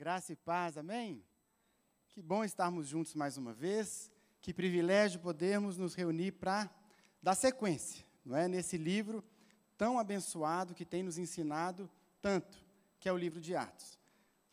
Graça e paz, amém? Que bom estarmos juntos mais uma vez. Que privilégio podermos nos reunir para dar sequência, não é? Nesse livro tão abençoado que tem nos ensinado tanto, que é o livro de Atos.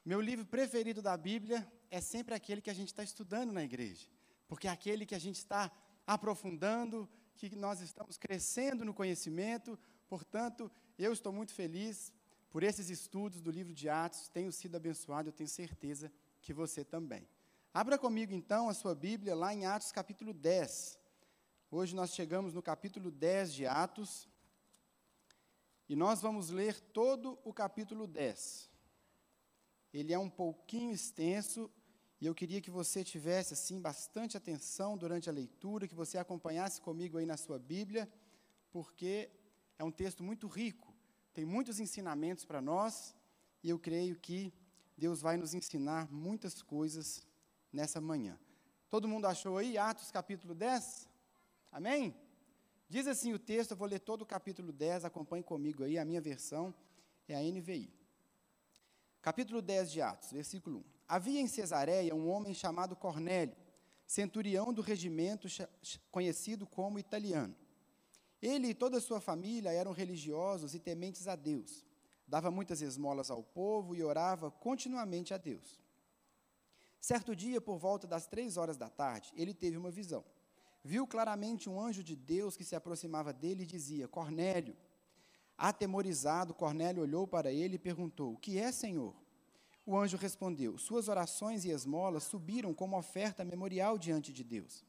Meu livro preferido da Bíblia é sempre aquele que a gente está estudando na igreja, porque é aquele que a gente está aprofundando, que nós estamos crescendo no conhecimento. Portanto, eu estou muito feliz por esses estudos do livro de Atos, tenho sido abençoado, eu tenho certeza que você também. Abra comigo então a sua Bíblia lá em Atos capítulo 10. Hoje nós chegamos no capítulo 10 de Atos e nós vamos ler todo o capítulo 10. Ele é um pouquinho extenso e eu queria que você tivesse assim bastante atenção durante a leitura, que você acompanhasse comigo aí na sua Bíblia, porque é um texto muito rico tem muitos ensinamentos para nós e eu creio que Deus vai nos ensinar muitas coisas nessa manhã. Todo mundo achou aí Atos capítulo 10? Amém? Diz assim o texto, eu vou ler todo o capítulo 10, acompanhe comigo aí, a minha versão é a NVI. Capítulo 10 de Atos, versículo 1. Havia em Cesareia um homem chamado Cornélio, centurião do regimento conhecido como italiano ele e toda a sua família eram religiosos e tementes a Deus. Dava muitas esmolas ao povo e orava continuamente a Deus. Certo dia, por volta das três horas da tarde, ele teve uma visão. Viu claramente um anjo de Deus que se aproximava dele e dizia: Cornélio. Atemorizado, Cornélio olhou para ele e perguntou: O que é, Senhor? O anjo respondeu: Suas orações e esmolas subiram como oferta memorial diante de Deus.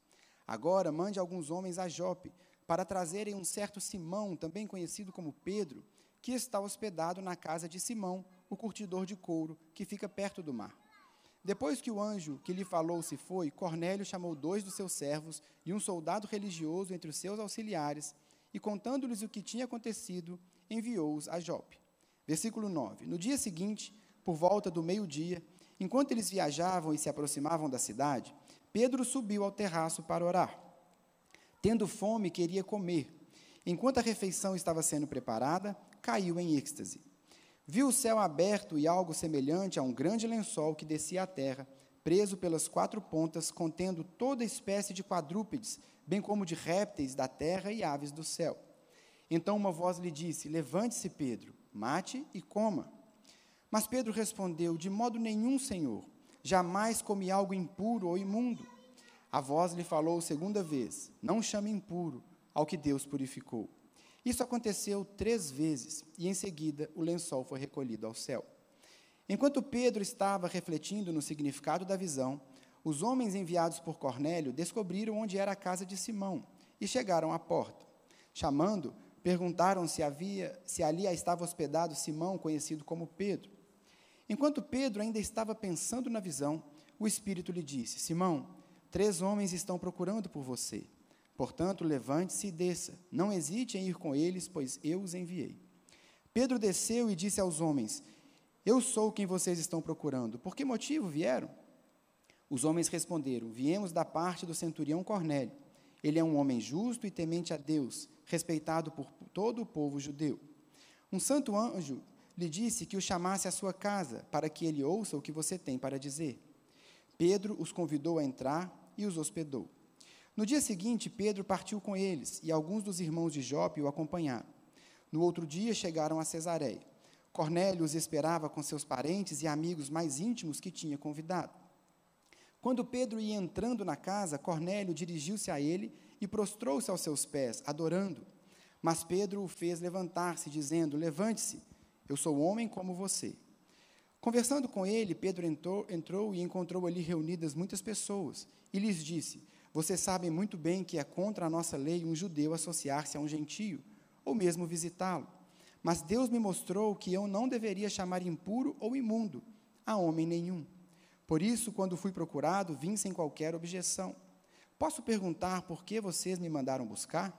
Agora mande alguns homens a Jope para trazerem um certo Simão, também conhecido como Pedro, que está hospedado na casa de Simão, o curtidor de couro, que fica perto do mar. Depois que o anjo que lhe falou se foi, Cornélio chamou dois dos seus servos e um soldado religioso entre os seus auxiliares, e contando-lhes o que tinha acontecido, enviou-os a Jope. Versículo 9. No dia seguinte, por volta do meio-dia, enquanto eles viajavam e se aproximavam da cidade, Pedro subiu ao terraço para orar. Tendo fome, queria comer. Enquanto a refeição estava sendo preparada, caiu em êxtase. Viu o céu aberto e algo semelhante a um grande lençol que descia à terra, preso pelas quatro pontas, contendo toda espécie de quadrúpedes, bem como de répteis da terra e aves do céu. Então uma voz lhe disse: Levante-se, Pedro, mate e coma. Mas Pedro respondeu: De modo nenhum, Senhor. Jamais comi algo impuro ou imundo. A voz lhe falou segunda vez: Não chame impuro ao que Deus purificou. Isso aconteceu três vezes, e em seguida o lençol foi recolhido ao céu. Enquanto Pedro estava refletindo no significado da visão, os homens enviados por Cornélio descobriram onde era a casa de Simão e chegaram à porta. Chamando, perguntaram se havia se ali estava hospedado Simão, conhecido como Pedro. Enquanto Pedro ainda estava pensando na visão, o Espírito lhe disse: Simão, Três homens estão procurando por você. Portanto, levante-se e desça. Não hesite em ir com eles, pois eu os enviei. Pedro desceu e disse aos homens: Eu sou quem vocês estão procurando. Por que motivo vieram? Os homens responderam: Viemos da parte do centurião Cornélio. Ele é um homem justo e temente a Deus, respeitado por todo o povo judeu. Um santo anjo lhe disse que o chamasse à sua casa, para que ele ouça o que você tem para dizer. Pedro os convidou a entrar e os hospedou. No dia seguinte, Pedro partiu com eles, e alguns dos irmãos de Jope o acompanharam. No outro dia, chegaram a Cesareia. Cornélio os esperava com seus parentes e amigos mais íntimos que tinha convidado. Quando Pedro ia entrando na casa, Cornélio dirigiu-se a ele e prostrou-se aos seus pés, adorando. Mas Pedro o fez levantar-se, dizendo: Levante-se, eu sou homem como você. Conversando com ele, Pedro entrou, entrou, e encontrou ali reunidas muitas pessoas e lhes disse: Vocês sabem muito bem que é contra a nossa lei um judeu associar-se a um gentio, ou mesmo visitá-lo. Mas Deus me mostrou que eu não deveria chamar impuro ou imundo a homem nenhum. Por isso, quando fui procurado, vim sem qualquer objeção. Posso perguntar por que vocês me mandaram buscar?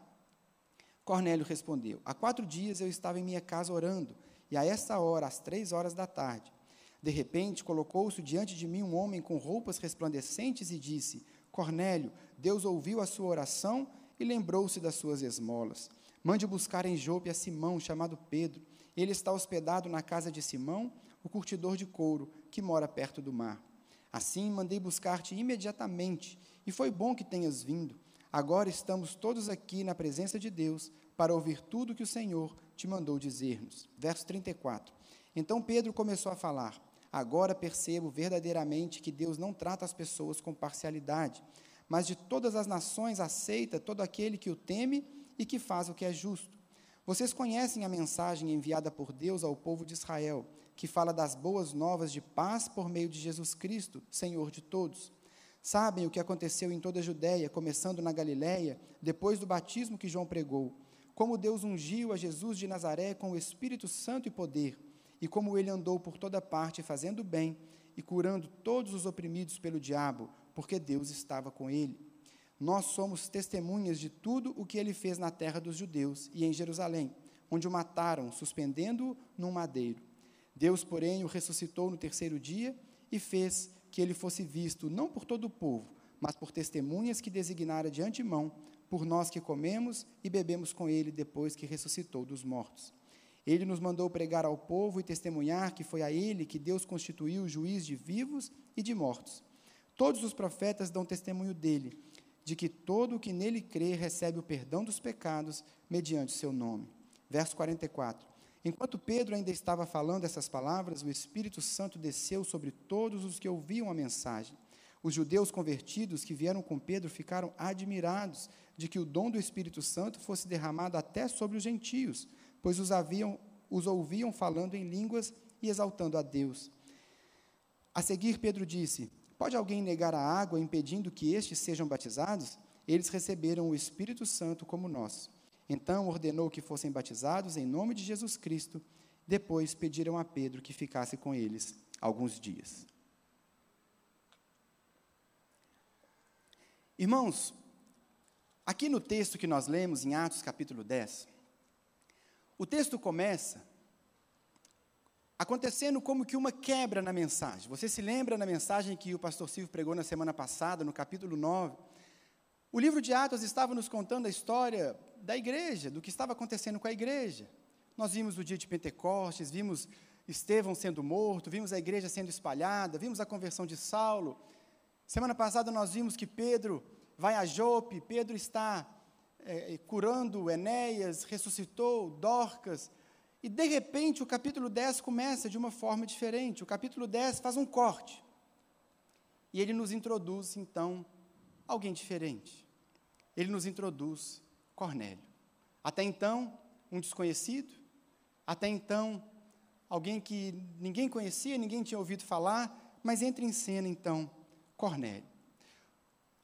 Cornélio respondeu: Há quatro dias eu estava em minha casa orando, e a esta hora, às três horas da tarde, de repente, colocou-se diante de mim um homem com roupas resplandecentes e disse: Cornélio, Deus ouviu a sua oração e lembrou-se das suas esmolas. Mande buscar em Jope a Simão, chamado Pedro. Ele está hospedado na casa de Simão, o curtidor de couro, que mora perto do mar. Assim mandei buscar-te imediatamente, e foi bom que tenhas vindo. Agora estamos todos aqui na presença de Deus para ouvir tudo que o Senhor te mandou dizer-nos. Verso 34. Então Pedro começou a falar: Agora percebo verdadeiramente que Deus não trata as pessoas com parcialidade, mas de todas as nações aceita todo aquele que o teme e que faz o que é justo. Vocês conhecem a mensagem enviada por Deus ao povo de Israel, que fala das boas novas de paz por meio de Jesus Cristo, Senhor de todos. Sabem o que aconteceu em toda a Judéia, começando na Galiléia, depois do batismo que João pregou, como Deus ungiu a Jesus de Nazaré com o Espírito Santo e poder, e como ele andou por toda parte fazendo bem e curando todos os oprimidos pelo diabo, porque Deus estava com ele. Nós somos testemunhas de tudo o que ele fez na terra dos judeus e em Jerusalém, onde o mataram, suspendendo-o num madeiro. Deus, porém, o ressuscitou no terceiro dia e fez que ele fosse visto não por todo o povo, mas por testemunhas que designara de antemão, por nós que comemos e bebemos com ele depois que ressuscitou dos mortos. Ele nos mandou pregar ao povo e testemunhar que foi a ele que Deus constituiu juiz de vivos e de mortos. Todos os profetas dão testemunho dele, de que todo o que nele crê recebe o perdão dos pecados mediante o seu nome. Verso 44. Enquanto Pedro ainda estava falando essas palavras, o Espírito Santo desceu sobre todos os que ouviam a mensagem. Os judeus convertidos que vieram com Pedro ficaram admirados de que o dom do Espírito Santo fosse derramado até sobre os gentios, pois os, haviam, os ouviam falando em línguas e exaltando a Deus. A seguir, Pedro disse: Pode alguém negar a água impedindo que estes sejam batizados? Eles receberam o Espírito Santo como nós. Então ordenou que fossem batizados em nome de Jesus Cristo. Depois pediram a Pedro que ficasse com eles alguns dias. Irmãos, aqui no texto que nós lemos, em Atos capítulo 10, o texto começa acontecendo como que uma quebra na mensagem. Você se lembra na mensagem que o pastor Silvio pregou na semana passada, no capítulo 9? O livro de Atos estava nos contando a história da igreja, do que estava acontecendo com a igreja. Nós vimos o dia de Pentecostes, vimos Estevão sendo morto, vimos a igreja sendo espalhada, vimos a conversão de Saulo. Semana passada nós vimos que Pedro vai a Jope, Pedro está é, curando Enéas, ressuscitou Dorcas, e de repente o capítulo 10 começa de uma forma diferente. O capítulo 10 faz um corte. E ele nos introduz, então, alguém diferente. Ele nos introduz Cornélio. Até então, um desconhecido, até então, alguém que ninguém conhecia, ninguém tinha ouvido falar, mas entra em cena então Cornélio.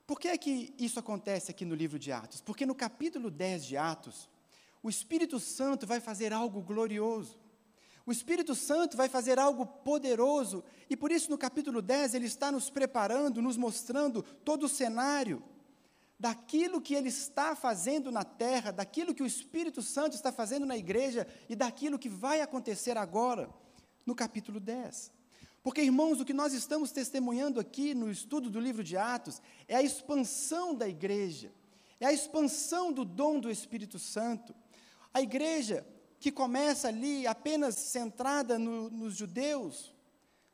Por que é que isso acontece aqui no livro de Atos? Porque no capítulo 10 de Atos, o Espírito Santo vai fazer algo glorioso. O Espírito Santo vai fazer algo poderoso, e por isso no capítulo 10 ele está nos preparando, nos mostrando todo o cenário daquilo que ele está fazendo na terra, daquilo que o Espírito Santo está fazendo na igreja e daquilo que vai acontecer agora, no capítulo 10. Porque, irmãos, o que nós estamos testemunhando aqui no estudo do livro de Atos é a expansão da igreja, é a expansão do dom do Espírito Santo. A igreja que começa ali apenas centrada no, nos judeus.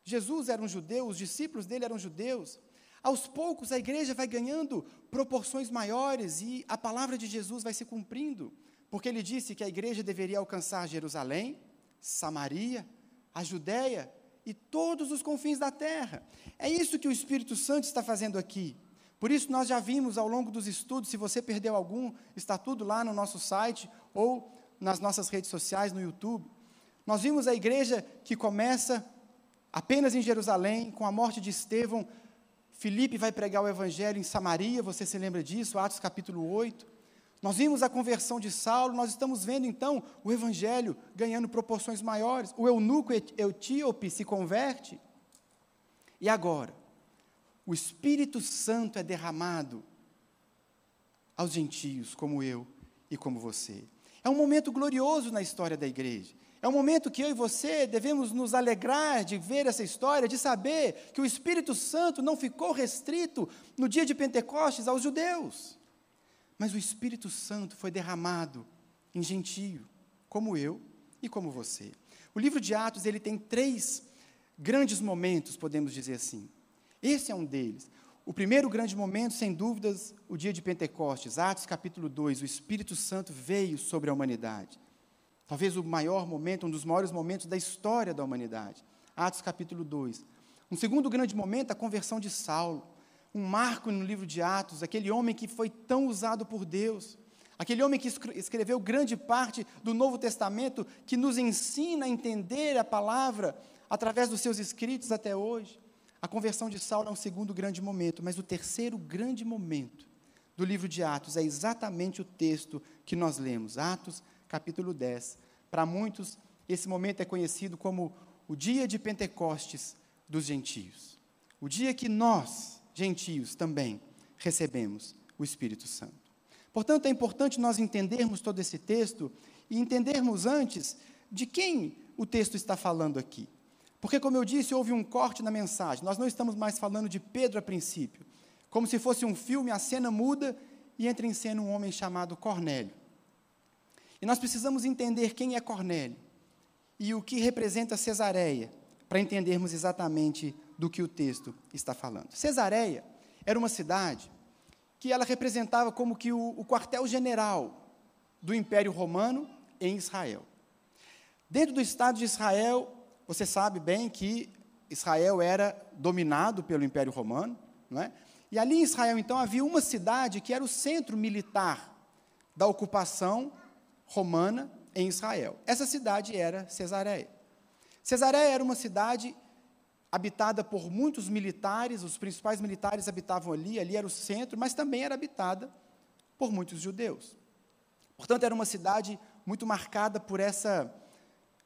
Jesus era um judeu, os discípulos dele eram judeus. Aos poucos a igreja vai ganhando proporções maiores e a palavra de Jesus vai se cumprindo, porque ele disse que a igreja deveria alcançar Jerusalém, Samaria, a Judéia e todos os confins da terra. É isso que o Espírito Santo está fazendo aqui. Por isso nós já vimos ao longo dos estudos, se você perdeu algum, está tudo lá no nosso site ou nas nossas redes sociais, no YouTube. Nós vimos a igreja que começa apenas em Jerusalém, com a morte de Estevão. Filipe vai pregar o evangelho em Samaria, você se lembra disso, Atos capítulo 8. Nós vimos a conversão de Saulo, nós estamos vendo então o evangelho ganhando proporções maiores. O eunuco etíope se converte. E agora? O Espírito Santo é derramado aos gentios, como eu e como você. É um momento glorioso na história da igreja. É um momento que eu e você devemos nos alegrar de ver essa história, de saber que o Espírito Santo não ficou restrito no dia de Pentecostes aos judeus, mas o Espírito Santo foi derramado em gentio, como eu e como você. O livro de Atos ele tem três grandes momentos, podemos dizer assim. Esse é um deles. O primeiro grande momento, sem dúvidas, o dia de Pentecostes, Atos capítulo 2, o Espírito Santo veio sobre a humanidade. Talvez o maior momento, um dos maiores momentos da história da humanidade. Atos capítulo 2. Um segundo grande momento, a conversão de Saulo. Um marco no livro de Atos, aquele homem que foi tão usado por Deus. Aquele homem que escreveu grande parte do Novo Testamento, que nos ensina a entender a palavra através dos seus escritos até hoje. A conversão de Saulo é um segundo grande momento, mas o terceiro grande momento do livro de Atos é exatamente o texto que nós lemos, Atos, capítulo 10. Para muitos, esse momento é conhecido como o dia de Pentecostes dos gentios. O dia que nós, gentios, também recebemos o Espírito Santo. Portanto, é importante nós entendermos todo esse texto e entendermos antes de quem o texto está falando aqui. Porque, como eu disse, houve um corte na mensagem. Nós não estamos mais falando de Pedro a princípio. Como se fosse um filme, a cena muda e entra em cena um homem chamado Cornélio. E nós precisamos entender quem é Cornélio e o que representa Cesareia, para entendermos exatamente do que o texto está falando. Cesareia era uma cidade que ela representava como que o, o quartel-general do Império Romano em Israel. Dentro do Estado de Israel, você sabe bem que Israel era dominado pelo Império Romano, não é? E ali em Israel, então, havia uma cidade que era o centro militar da ocupação romana em Israel. Essa cidade era Cesareia. Cesareia era uma cidade habitada por muitos militares, os principais militares habitavam ali, ali era o centro, mas também era habitada por muitos judeus. Portanto, era uma cidade muito marcada por essa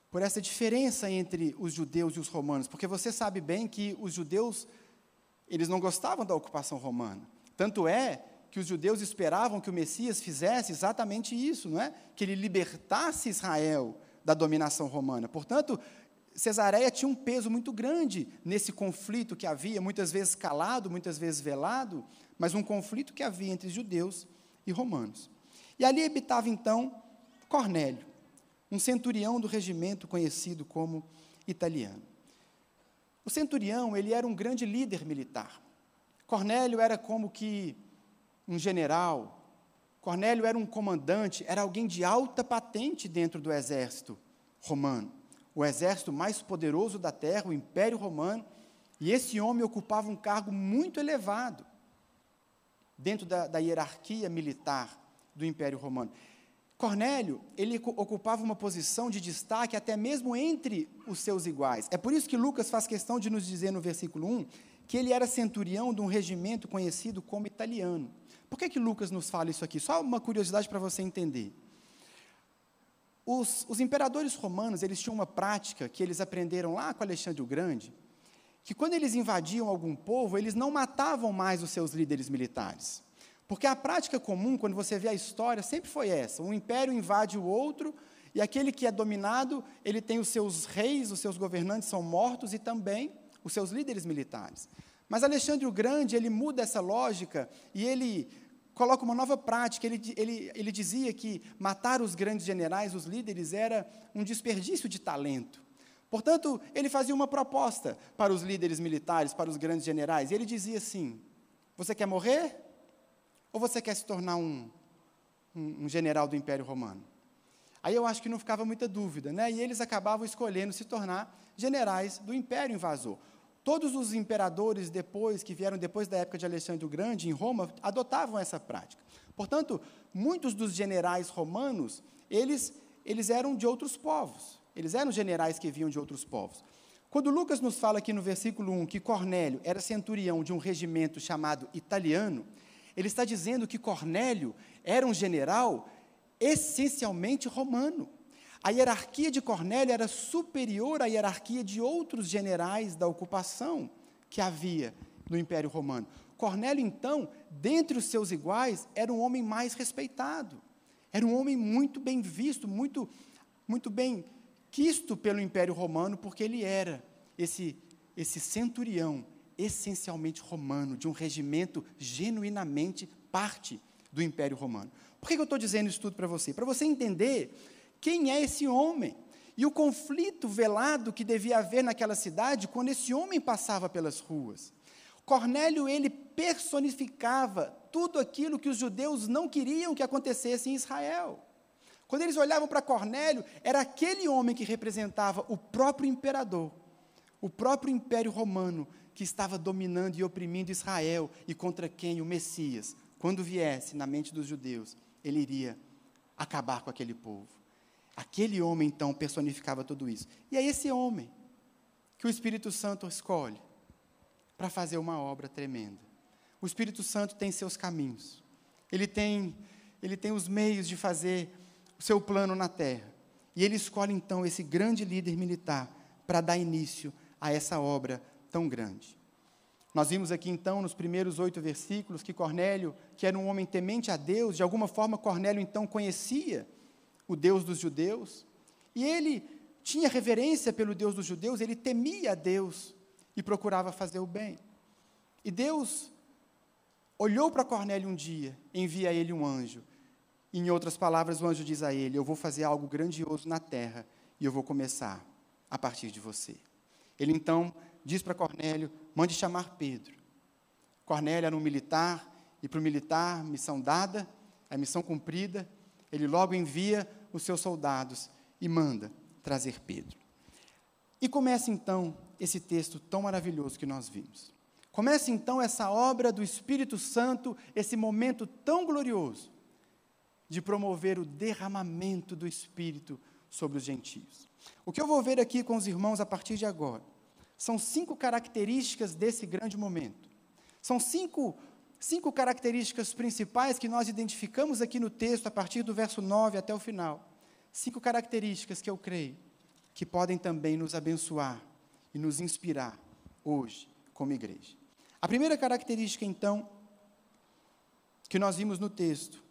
por essa diferença entre os judeus e os romanos, porque você sabe bem que os judeus eles não gostavam da ocupação romana. Tanto é que os judeus esperavam que o Messias fizesse exatamente isso, não é? Que ele libertasse Israel da dominação romana. Portanto, Cesareia tinha um peso muito grande nesse conflito que havia, muitas vezes calado, muitas vezes velado, mas um conflito que havia entre judeus e romanos. E ali habitava então Cornélio um centurião do regimento conhecido como italiano. O centurião, ele era um grande líder militar. Cornélio era como que um general. Cornélio era um comandante, era alguém de alta patente dentro do exército romano. O exército mais poderoso da terra, o Império Romano, e esse homem ocupava um cargo muito elevado dentro da, da hierarquia militar do Império Romano. Cornélio, ele ocupava uma posição de destaque até mesmo entre os seus iguais. É por isso que Lucas faz questão de nos dizer no versículo 1 que ele era centurião de um regimento conhecido como italiano. Por que, que Lucas nos fala isso aqui? Só uma curiosidade para você entender. Os, os, imperadores romanos, eles tinham uma prática que eles aprenderam lá com Alexandre o Grande, que quando eles invadiam algum povo, eles não matavam mais os seus líderes militares. Porque a prática comum, quando você vê a história, sempre foi essa: um império invade o outro, e aquele que é dominado, ele tem os seus reis, os seus governantes são mortos e também os seus líderes militares. Mas Alexandre o Grande, ele muda essa lógica e ele coloca uma nova prática. Ele, ele, ele dizia que matar os grandes generais, os líderes, era um desperdício de talento. Portanto, ele fazia uma proposta para os líderes militares, para os grandes generais. Ele dizia assim: Você quer morrer? Ou você quer se tornar um, um, um general do Império Romano? Aí eu acho que não ficava muita dúvida, né? E eles acabavam escolhendo se tornar generais do Império Invasor. Todos os imperadores depois que vieram depois da época de Alexandre o Grande em Roma adotavam essa prática. Portanto, muitos dos generais romanos, eles eles eram de outros povos. Eles eram generais que vinham de outros povos. Quando Lucas nos fala aqui no versículo 1 que Cornélio era centurião de um regimento chamado italiano, ele está dizendo que Cornélio era um general essencialmente romano. A hierarquia de Cornélio era superior à hierarquia de outros generais da ocupação que havia no Império Romano. Cornélio, então, dentre os seus iguais, era um homem mais respeitado. Era um homem muito bem visto, muito, muito bem quisto pelo Império Romano, porque ele era esse, esse centurião essencialmente romano, de um regimento genuinamente parte do Império Romano. Por que eu estou dizendo isso tudo para você? Para você entender quem é esse homem e o conflito velado que devia haver naquela cidade quando esse homem passava pelas ruas. Cornélio, ele personificava tudo aquilo que os judeus não queriam que acontecesse em Israel. Quando eles olhavam para Cornélio, era aquele homem que representava o próprio imperador, o próprio império romano que estava dominando e oprimindo Israel e contra quem o Messias, quando viesse na mente dos judeus, ele iria acabar com aquele povo. Aquele homem, então, personificava tudo isso. E é esse homem que o Espírito Santo escolhe para fazer uma obra tremenda. O Espírito Santo tem seus caminhos. Ele tem, ele tem os meios de fazer o seu plano na terra. E ele escolhe então esse grande líder militar para dar início a essa obra tão grande. Nós vimos aqui então, nos primeiros oito versículos, que Cornélio, que era um homem temente a Deus, de alguma forma Cornélio então conhecia o Deus dos judeus, e ele tinha reverência pelo Deus dos judeus, ele temia a Deus e procurava fazer o bem. E Deus olhou para Cornélio um dia, envia a ele um anjo. Em outras palavras, o anjo diz a ele: Eu vou fazer algo grandioso na terra e eu vou começar a partir de você. Ele então diz para Cornélio: Mande chamar Pedro. Cornélio era um militar, e para o militar, missão dada, a missão cumprida, ele logo envia os seus soldados e manda trazer Pedro. E começa então esse texto tão maravilhoso que nós vimos. Começa então essa obra do Espírito Santo, esse momento tão glorioso de promover o derramamento do Espírito sobre os gentios. O que eu vou ver aqui com os irmãos a partir de agora são cinco características desse grande momento. São cinco, cinco características principais que nós identificamos aqui no texto, a partir do verso 9 até o final. Cinco características que eu creio que podem também nos abençoar e nos inspirar hoje como igreja. A primeira característica, então, que nós vimos no texto,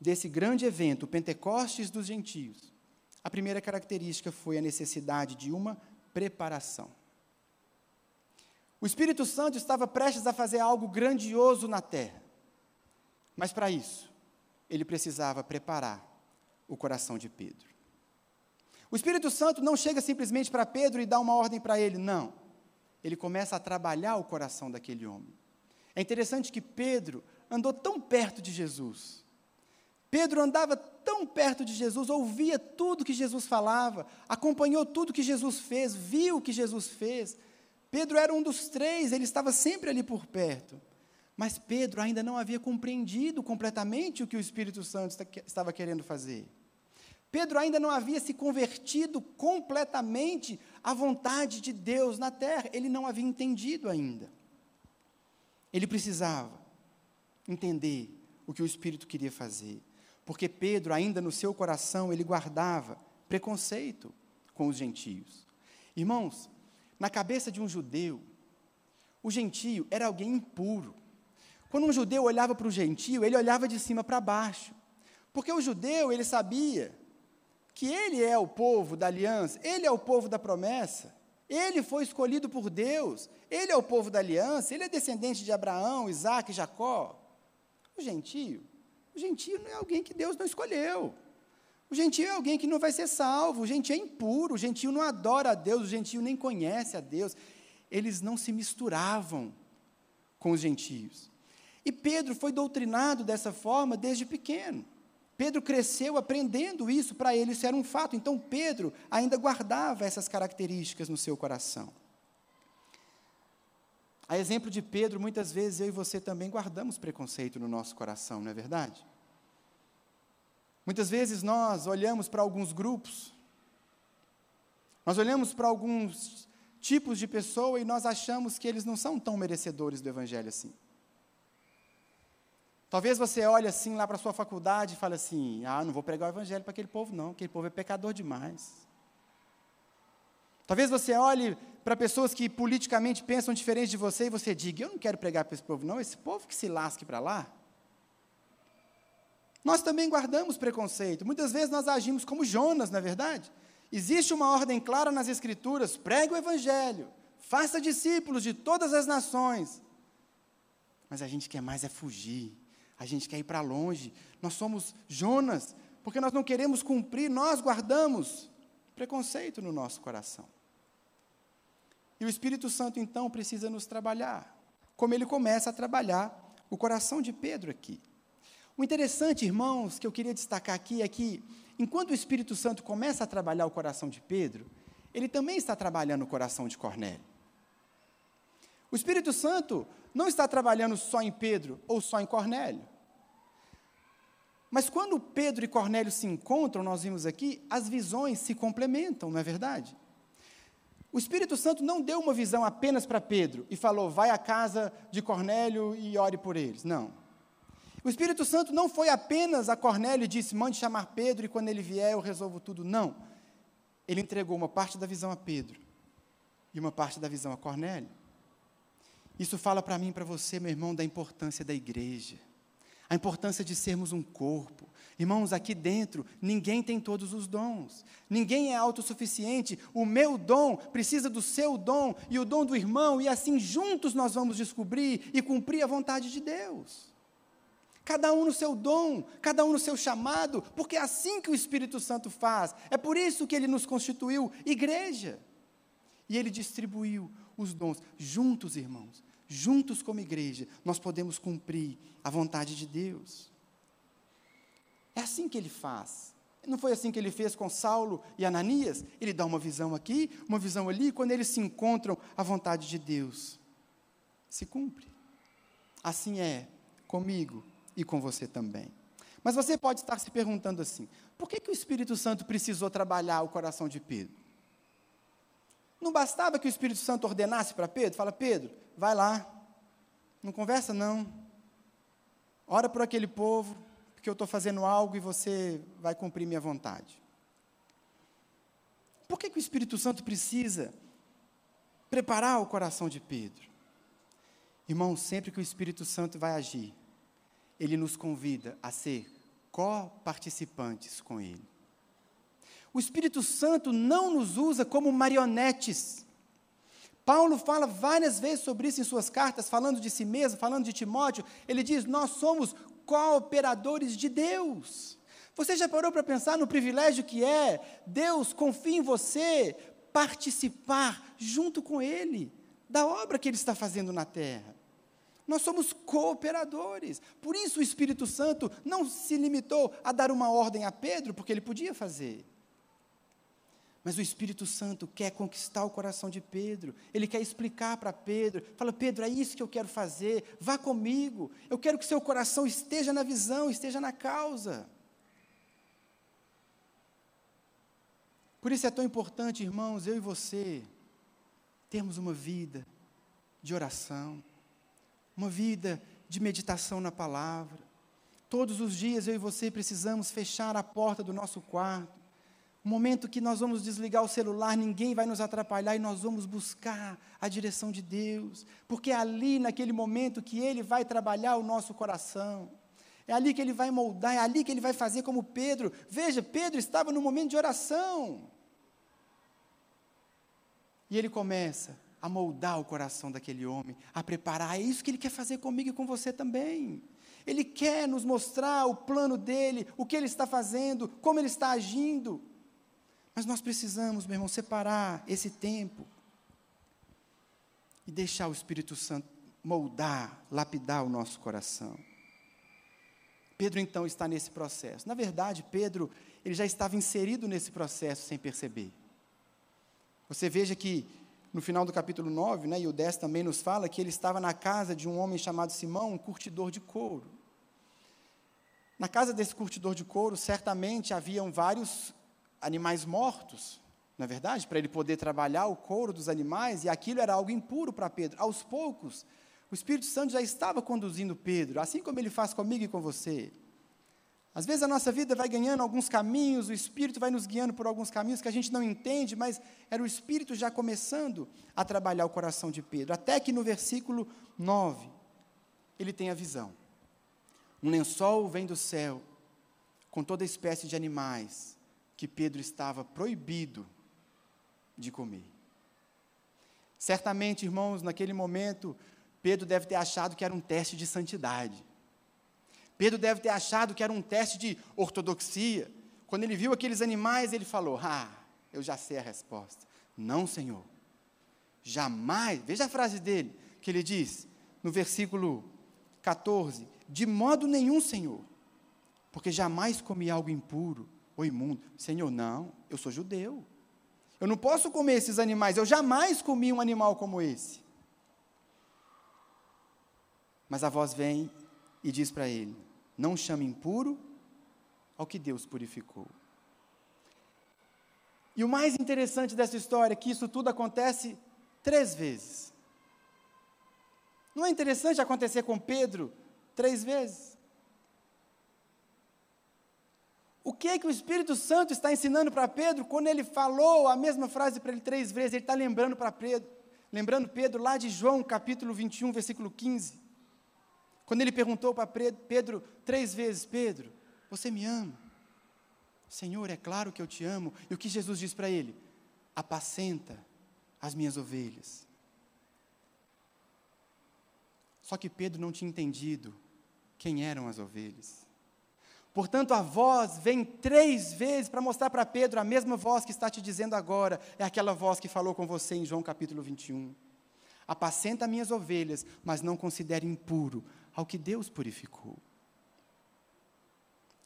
desse grande evento, Pentecostes dos gentios, a primeira característica foi a necessidade de uma preparação. O Espírito Santo estava prestes a fazer algo grandioso na terra. Mas para isso, ele precisava preparar o coração de Pedro. O Espírito Santo não chega simplesmente para Pedro e dá uma ordem para ele, não. Ele começa a trabalhar o coração daquele homem. É interessante que Pedro andou tão perto de Jesus. Pedro andava tão perto de Jesus, ouvia tudo que Jesus falava, acompanhou tudo que Jesus fez, viu o que Jesus fez, Pedro era um dos três, ele estava sempre ali por perto. Mas Pedro ainda não havia compreendido completamente o que o Espírito Santo estava querendo fazer. Pedro ainda não havia se convertido completamente à vontade de Deus na terra, ele não havia entendido ainda. Ele precisava entender o que o Espírito queria fazer, porque Pedro, ainda no seu coração, ele guardava preconceito com os gentios. Irmãos, na cabeça de um judeu, o gentio era alguém impuro. Quando um judeu olhava para o gentio, ele olhava de cima para baixo. Porque o judeu, ele sabia que ele é o povo da aliança, ele é o povo da promessa, ele foi escolhido por Deus, ele é o povo da aliança, ele é descendente de Abraão, Isaac e Jacó. O gentio, o gentio não é alguém que Deus não escolheu. O gentio é alguém que não vai ser salvo, o gentio é impuro, o gentio não adora a Deus, o gentio nem conhece a Deus. Eles não se misturavam com os gentios. E Pedro foi doutrinado dessa forma desde pequeno. Pedro cresceu aprendendo isso, para ele isso era um fato. Então Pedro ainda guardava essas características no seu coração. A exemplo de Pedro, muitas vezes eu e você também guardamos preconceito no nosso coração, não é verdade? Muitas vezes nós olhamos para alguns grupos, nós olhamos para alguns tipos de pessoa e nós achamos que eles não são tão merecedores do Evangelho assim. Talvez você olhe assim lá para a sua faculdade e fale assim: ah, não vou pregar o Evangelho para aquele povo, não, aquele povo é pecador demais. Talvez você olhe para pessoas que politicamente pensam diferente de você e você diga: eu não quero pregar para esse povo, não, esse povo que se lasque para lá. Nós também guardamos preconceito. Muitas vezes nós agimos como Jonas, não é verdade? Existe uma ordem clara nas Escrituras: pregue o Evangelho, faça discípulos de todas as nações. Mas a gente quer mais é fugir, a gente quer ir para longe. Nós somos Jonas, porque nós não queremos cumprir, nós guardamos preconceito no nosso coração. E o Espírito Santo, então, precisa nos trabalhar, como ele começa a trabalhar o coração de Pedro aqui. O interessante, irmãos, que eu queria destacar aqui é que, enquanto o Espírito Santo começa a trabalhar o coração de Pedro, ele também está trabalhando o coração de Cornélio. O Espírito Santo não está trabalhando só em Pedro ou só em Cornélio. Mas quando Pedro e Cornélio se encontram, nós vimos aqui, as visões se complementam, não é verdade? O Espírito Santo não deu uma visão apenas para Pedro e falou, vai à casa de Cornélio e ore por eles. Não. O Espírito Santo não foi apenas a Cornélio e disse, mande chamar Pedro e quando ele vier eu resolvo tudo. Não. Ele entregou uma parte da visão a Pedro e uma parte da visão a Cornélio. Isso fala para mim e para você, meu irmão, da importância da igreja a importância de sermos um corpo. Irmãos, aqui dentro, ninguém tem todos os dons, ninguém é autossuficiente. O meu dom precisa do seu dom e o dom do irmão, e assim juntos nós vamos descobrir e cumprir a vontade de Deus. Cada um no seu dom, cada um no seu chamado, porque é assim que o Espírito Santo faz. É por isso que ele nos constituiu igreja. E ele distribuiu os dons juntos, irmãos juntos como igreja, nós podemos cumprir a vontade de Deus. É assim que ele faz. Não foi assim que ele fez com Saulo e Ananias? Ele dá uma visão aqui, uma visão ali, e quando eles se encontram, a vontade de Deus se cumpre. Assim é comigo e com você também. Mas você pode estar se perguntando assim: por que, que o Espírito Santo precisou trabalhar o coração de Pedro? Não bastava que o Espírito Santo ordenasse para Pedro? Fala, Pedro, vai lá, não conversa não. Ora por aquele povo, porque eu estou fazendo algo e você vai cumprir minha vontade. Por que, que o Espírito Santo precisa preparar o coração de Pedro? Irmão, sempre que o Espírito Santo vai agir, ele nos convida a ser co-participantes com ele. O Espírito Santo não nos usa como marionetes. Paulo fala várias vezes sobre isso em suas cartas, falando de si mesmo, falando de Timóteo. Ele diz: Nós somos cooperadores de Deus. Você já parou para pensar no privilégio que é Deus confia em você participar junto com Ele da obra que Ele está fazendo na terra? Nós somos cooperadores. Por isso o Espírito Santo não se limitou a dar uma ordem a Pedro, porque ele podia fazer. Mas o Espírito Santo quer conquistar o coração de Pedro, ele quer explicar para Pedro: fala, Pedro, é isso que eu quero fazer, vá comigo, eu quero que seu coração esteja na visão, esteja na causa. Por isso é tão importante, irmãos, eu e você, termos uma vida de oração, uma vida de meditação na palavra. Todos os dias eu e você precisamos fechar a porta do nosso quarto o momento que nós vamos desligar o celular, ninguém vai nos atrapalhar e nós vamos buscar a direção de Deus, porque é ali, naquele momento, que Ele vai trabalhar o nosso coração. É ali que Ele vai moldar, é ali que Ele vai fazer como Pedro. Veja, Pedro estava no momento de oração. E ele começa a moldar o coração daquele homem, a preparar. É isso que Ele quer fazer comigo e com você também. Ele quer nos mostrar o plano dele, o que ele está fazendo, como ele está agindo. Mas nós precisamos, meu irmão, separar esse tempo e deixar o Espírito Santo moldar, lapidar o nosso coração. Pedro então está nesse processo. Na verdade, Pedro, ele já estava inserido nesse processo sem perceber. Você veja que no final do capítulo 9, né, e o 10 também nos fala que ele estava na casa de um homem chamado Simão, um curtidor de couro. Na casa desse curtidor de couro, certamente haviam vários animais mortos, na é verdade, para ele poder trabalhar o couro dos animais, e aquilo era algo impuro para Pedro. Aos poucos, o Espírito Santo já estava conduzindo Pedro, assim como ele faz comigo e com você. Às vezes a nossa vida vai ganhando alguns caminhos, o Espírito vai nos guiando por alguns caminhos que a gente não entende, mas era o Espírito já começando a trabalhar o coração de Pedro. Até que no versículo 9, ele tem a visão. Um lençol vem do céu, com toda espécie de animais, que Pedro estava proibido de comer. Certamente, irmãos, naquele momento, Pedro deve ter achado que era um teste de santidade. Pedro deve ter achado que era um teste de ortodoxia. Quando ele viu aqueles animais, ele falou: Ah, eu já sei a resposta. Não, Senhor. Jamais, veja a frase dele, que ele diz no versículo 14: De modo nenhum, Senhor, porque jamais comi algo impuro ou imundo. Senhor, não, eu sou judeu. Eu não posso comer esses animais, eu jamais comi um animal como esse. Mas a voz vem e diz para ele: Não chame impuro ao que Deus purificou. E o mais interessante dessa história é que isso tudo acontece três vezes. Não é interessante acontecer com Pedro três vezes? O que é que o Espírito Santo está ensinando para Pedro quando ele falou a mesma frase para ele três vezes? Ele está lembrando para Pedro, lembrando Pedro lá de João capítulo 21, versículo 15. Quando ele perguntou para Pedro três vezes: Pedro, você me ama? Senhor, é claro que eu te amo. E o que Jesus diz para ele? Apacenta as minhas ovelhas. Só que Pedro não tinha entendido quem eram as ovelhas. Portanto, a voz vem três vezes para mostrar para Pedro a mesma voz que está te dizendo agora, é aquela voz que falou com você em João capítulo 21. Apacenta minhas ovelhas, mas não considere impuro ao que Deus purificou.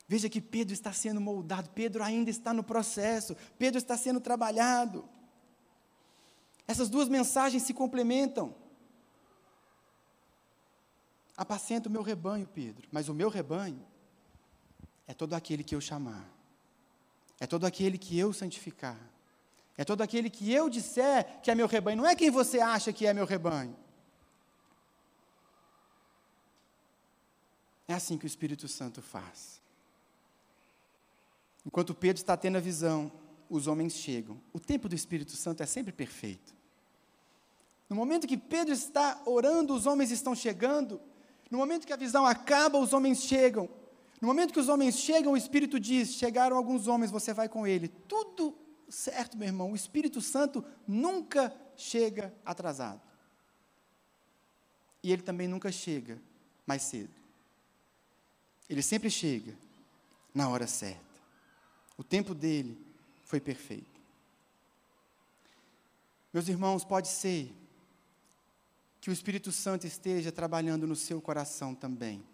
Veja que Pedro está sendo moldado, Pedro ainda está no processo, Pedro está sendo trabalhado. Essas duas mensagens se complementam. Apacenta o meu rebanho, Pedro, mas o meu rebanho é todo aquele que eu chamar, é todo aquele que eu santificar, é todo aquele que eu disser que é meu rebanho, não é quem você acha que é meu rebanho. É assim que o Espírito Santo faz. Enquanto Pedro está tendo a visão, os homens chegam. O tempo do Espírito Santo é sempre perfeito. No momento que Pedro está orando, os homens estão chegando. No momento que a visão acaba, os homens chegam. No momento que os homens chegam, o Espírito diz: Chegaram alguns homens, você vai com ele. Tudo certo, meu irmão. O Espírito Santo nunca chega atrasado. E ele também nunca chega mais cedo. Ele sempre chega na hora certa. O tempo dele foi perfeito. Meus irmãos, pode ser que o Espírito Santo esteja trabalhando no seu coração também.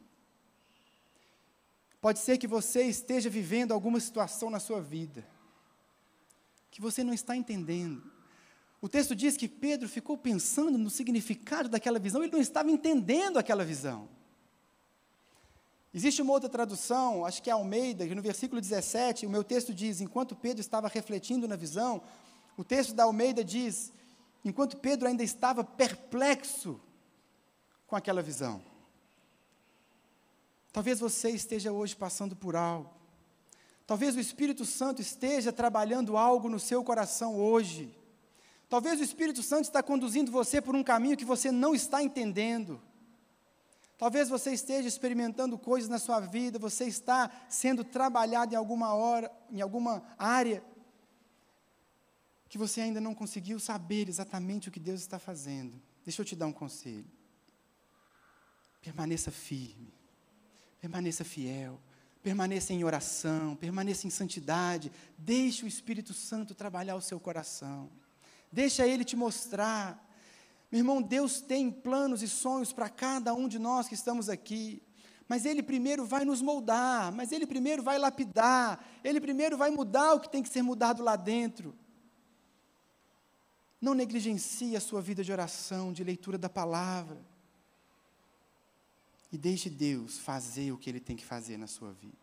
Pode ser que você esteja vivendo alguma situação na sua vida que você não está entendendo. O texto diz que Pedro ficou pensando no significado daquela visão, ele não estava entendendo aquela visão. Existe uma outra tradução, acho que é Almeida, que no versículo 17, o meu texto diz: enquanto Pedro estava refletindo na visão, o texto da Almeida diz: enquanto Pedro ainda estava perplexo com aquela visão. Talvez você esteja hoje passando por algo. Talvez o Espírito Santo esteja trabalhando algo no seu coração hoje. Talvez o Espírito Santo está conduzindo você por um caminho que você não está entendendo. Talvez você esteja experimentando coisas na sua vida, você está sendo trabalhado em alguma hora, em alguma área que você ainda não conseguiu saber exatamente o que Deus está fazendo. Deixa eu te dar um conselho. Permaneça firme. Permaneça fiel, permaneça em oração, permaneça em santidade. Deixe o Espírito Santo trabalhar o seu coração. Deixa ele te mostrar. Meu irmão, Deus tem planos e sonhos para cada um de nós que estamos aqui. Mas Ele primeiro vai nos moldar, mas Ele primeiro vai lapidar, Ele primeiro vai mudar o que tem que ser mudado lá dentro. Não negligencie a sua vida de oração, de leitura da palavra. E deixe Deus fazer o que Ele tem que fazer na sua vida.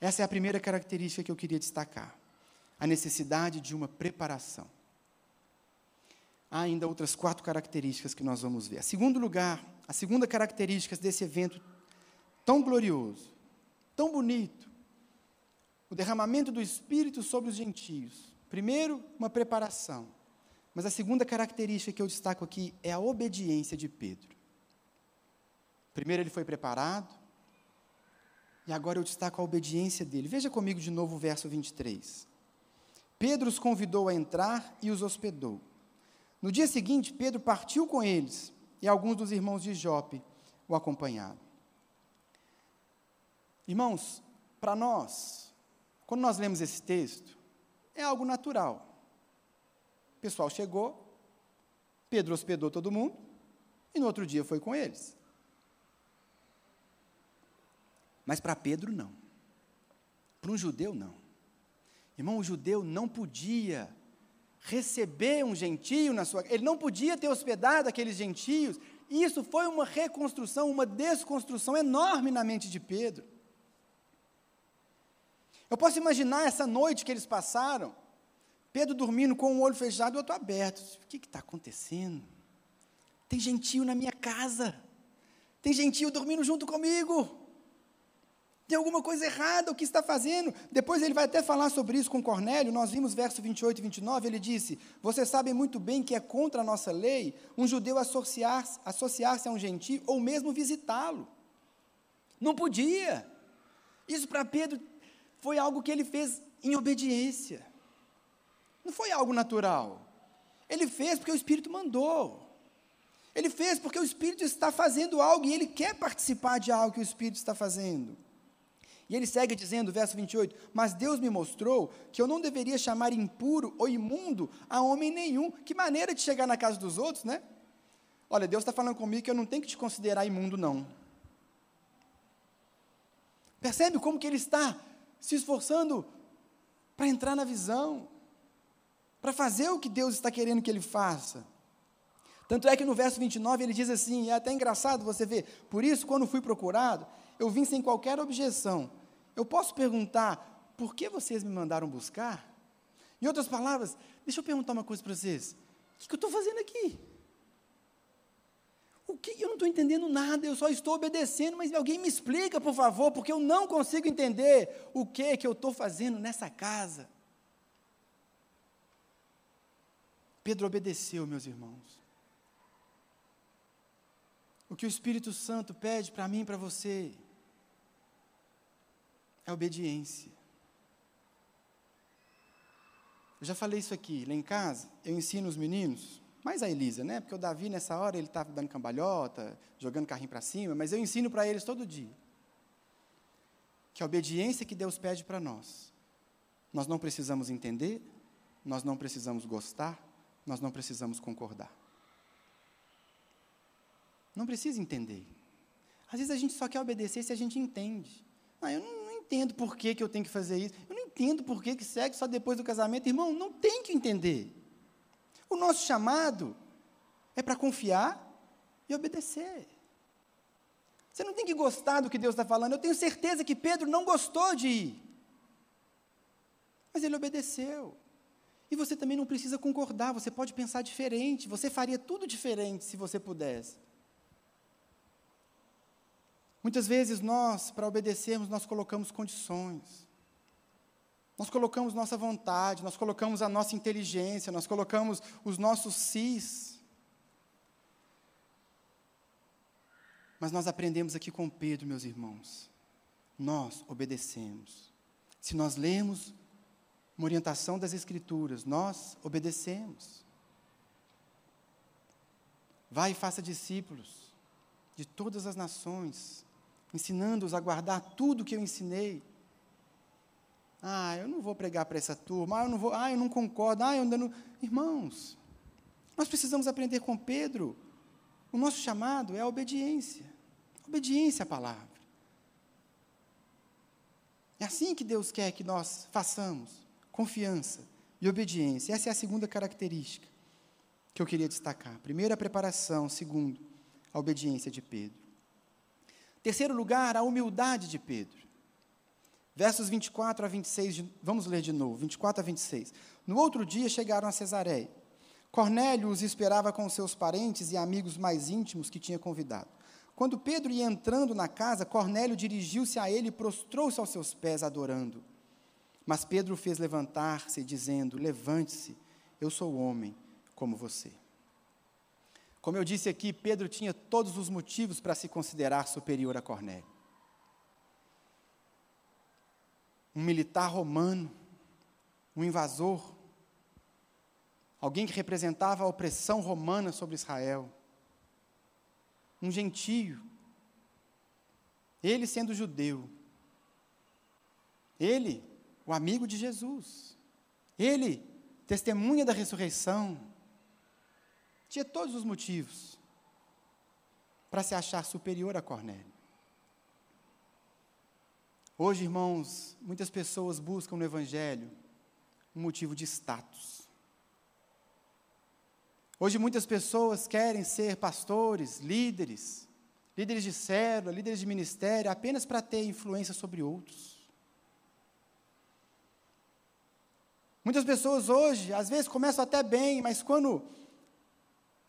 Essa é a primeira característica que eu queria destacar. A necessidade de uma preparação. Há ainda outras quatro características que nós vamos ver. A segundo lugar, a segunda característica desse evento tão glorioso, tão bonito, o derramamento do Espírito sobre os gentios. Primeiro, uma preparação. Mas a segunda característica que eu destaco aqui é a obediência de Pedro. Primeiro ele foi preparado, e agora eu destaco a obediência dele. Veja comigo de novo o verso 23. Pedro os convidou a entrar e os hospedou. No dia seguinte, Pedro partiu com eles, e alguns dos irmãos de Jope o acompanharam. Irmãos, para nós, quando nós lemos esse texto, é algo natural. O pessoal chegou, Pedro hospedou todo mundo e no outro dia foi com eles. Mas para Pedro, não. Para um judeu, não. Irmão, o judeu não podia receber um gentio na sua ele não podia ter hospedado aqueles gentios. Isso foi uma reconstrução, uma desconstrução enorme na mente de Pedro. Eu posso imaginar essa noite que eles passaram, Pedro dormindo com o olho fechado e o outro aberto. O que está acontecendo? Tem gentio na minha casa. Tem gentio dormindo junto comigo. Tem alguma coisa errada, o que está fazendo? Depois ele vai até falar sobre isso com Cornélio, nós vimos verso 28 e 29, ele disse, vocês sabem muito bem que é contra a nossa lei um judeu associar-se associar a um gentio ou mesmo visitá-lo. Não podia. Isso para Pedro foi algo que ele fez em obediência. Não foi algo natural. Ele fez porque o Espírito mandou. Ele fez porque o Espírito está fazendo algo e ele quer participar de algo que o Espírito está fazendo. E ele segue dizendo, verso 28, Mas Deus me mostrou que eu não deveria chamar impuro ou imundo a homem nenhum. Que maneira de chegar na casa dos outros, né? Olha, Deus está falando comigo que eu não tenho que te considerar imundo, não. Percebe como que ele está se esforçando para entrar na visão, para fazer o que Deus está querendo que ele faça. Tanto é que no verso 29 ele diz assim, é até engraçado você ver, por isso, quando fui procurado, eu vim sem qualquer objeção. Eu posso perguntar, por que vocês me mandaram buscar? Em outras palavras, deixa eu perguntar uma coisa para vocês: o que, que eu estou fazendo aqui? O que eu não estou entendendo nada, eu só estou obedecendo, mas alguém me explica, por favor, porque eu não consigo entender o que que eu estou fazendo nessa casa. Pedro obedeceu, meus irmãos. O que o Espírito Santo pede para mim e para você é obediência. Eu já falei isso aqui, lá em casa, eu ensino os meninos, mais a Elisa, né? Porque o Davi, nessa hora, ele estava dando cambalhota, jogando carrinho para cima, mas eu ensino para eles todo dia. Que a obediência que Deus pede para nós, nós não precisamos entender, nós não precisamos gostar, nós não precisamos concordar. Não precisa entender. Às vezes a gente só quer obedecer se a gente entende. Ah, eu não entendo por que, que eu tenho que fazer isso. Eu não entendo por que, que segue só depois do casamento. Irmão, não tem que entender. O nosso chamado é para confiar e obedecer. Você não tem que gostar do que Deus está falando. Eu tenho certeza que Pedro não gostou de ir. Mas ele obedeceu. E você também não precisa concordar, você pode pensar diferente. Você faria tudo diferente se você pudesse. Muitas vezes nós, para obedecermos, nós colocamos condições. Nós colocamos nossa vontade, nós colocamos a nossa inteligência, nós colocamos os nossos cis. Mas nós aprendemos aqui com Pedro, meus irmãos. Nós obedecemos. Se nós lemos uma orientação das Escrituras, nós obedecemos. Vai e faça discípulos de todas as nações, ensinando-os a guardar tudo que eu ensinei. Ah, eu não vou pregar para essa turma, ah, eu não vou, ah, eu não concordo, ah, eu não. Irmãos, nós precisamos aprender com Pedro. O nosso chamado é a obediência. Obediência à palavra. É assim que Deus quer que nós façamos. Confiança e obediência. Essa é a segunda característica que eu queria destacar. Primeiro, a preparação. Segundo, a obediência de Pedro. Terceiro lugar, a humildade de Pedro. Versos 24 a 26, vamos ler de novo, 24 a 26. No outro dia chegaram a Cesareia. Cornélio os esperava com seus parentes e amigos mais íntimos que tinha convidado. Quando Pedro ia entrando na casa, Cornélio dirigiu-se a ele e prostrou-se aos seus pés, adorando. Mas Pedro o fez levantar-se, dizendo: Levante-se, eu sou homem como você. Como eu disse aqui, Pedro tinha todos os motivos para se considerar superior a Cornélio. Um militar romano, um invasor, alguém que representava a opressão romana sobre Israel, um gentio, ele sendo judeu, ele, o amigo de Jesus, Ele, testemunha da ressurreição, tinha todos os motivos para se achar superior a Cornélio. Hoje, irmãos, muitas pessoas buscam no Evangelho um motivo de status. Hoje, muitas pessoas querem ser pastores, líderes, líderes de célula, líderes de ministério, apenas para ter influência sobre outros. Muitas pessoas hoje, às vezes, começam até bem, mas quando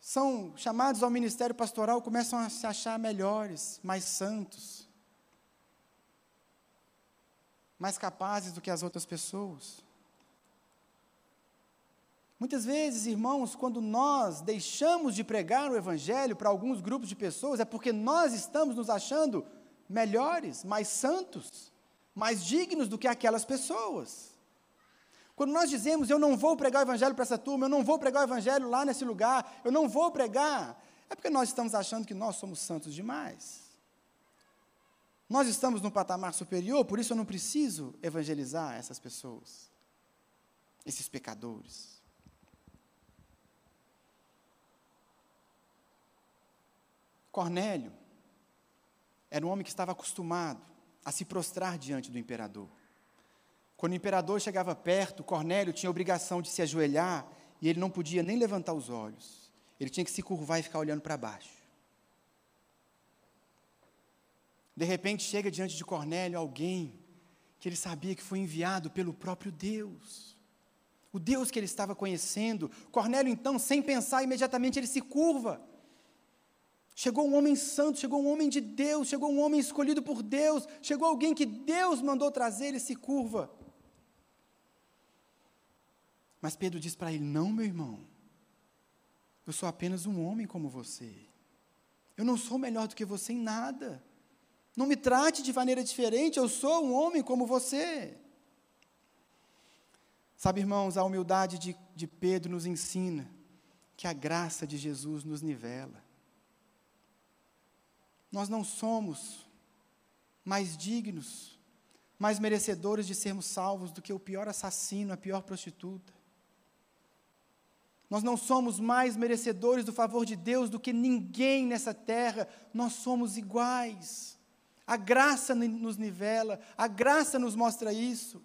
são chamados ao ministério pastoral, começam a se achar melhores, mais santos, mais capazes do que as outras pessoas. Muitas vezes, irmãos, quando nós deixamos de pregar o Evangelho para alguns grupos de pessoas, é porque nós estamos nos achando melhores, mais santos, mais dignos do que aquelas pessoas. Quando nós dizemos, eu não vou pregar o evangelho para essa turma, eu não vou pregar o evangelho lá nesse lugar, eu não vou pregar, é porque nós estamos achando que nós somos santos demais. Nós estamos num patamar superior, por isso eu não preciso evangelizar essas pessoas, esses pecadores. Cornélio era um homem que estava acostumado a se prostrar diante do imperador. Quando o imperador chegava perto, Cornélio tinha a obrigação de se ajoelhar e ele não podia nem levantar os olhos. Ele tinha que se curvar e ficar olhando para baixo. De repente chega diante de Cornélio alguém que ele sabia que foi enviado pelo próprio Deus. O Deus que ele estava conhecendo. Cornélio, então, sem pensar, imediatamente ele se curva. Chegou um homem santo, chegou um homem de Deus, chegou um homem escolhido por Deus, chegou alguém que Deus mandou trazer, ele se curva. Mas Pedro diz para ele: Não, meu irmão, eu sou apenas um homem como você. Eu não sou melhor do que você em nada. Não me trate de maneira diferente, eu sou um homem como você. Sabe, irmãos, a humildade de, de Pedro nos ensina que a graça de Jesus nos nivela. Nós não somos mais dignos, mais merecedores de sermos salvos do que o pior assassino, a pior prostituta. Nós não somos mais merecedores do favor de Deus do que ninguém nessa terra, nós somos iguais. A graça nos nivela, a graça nos mostra isso.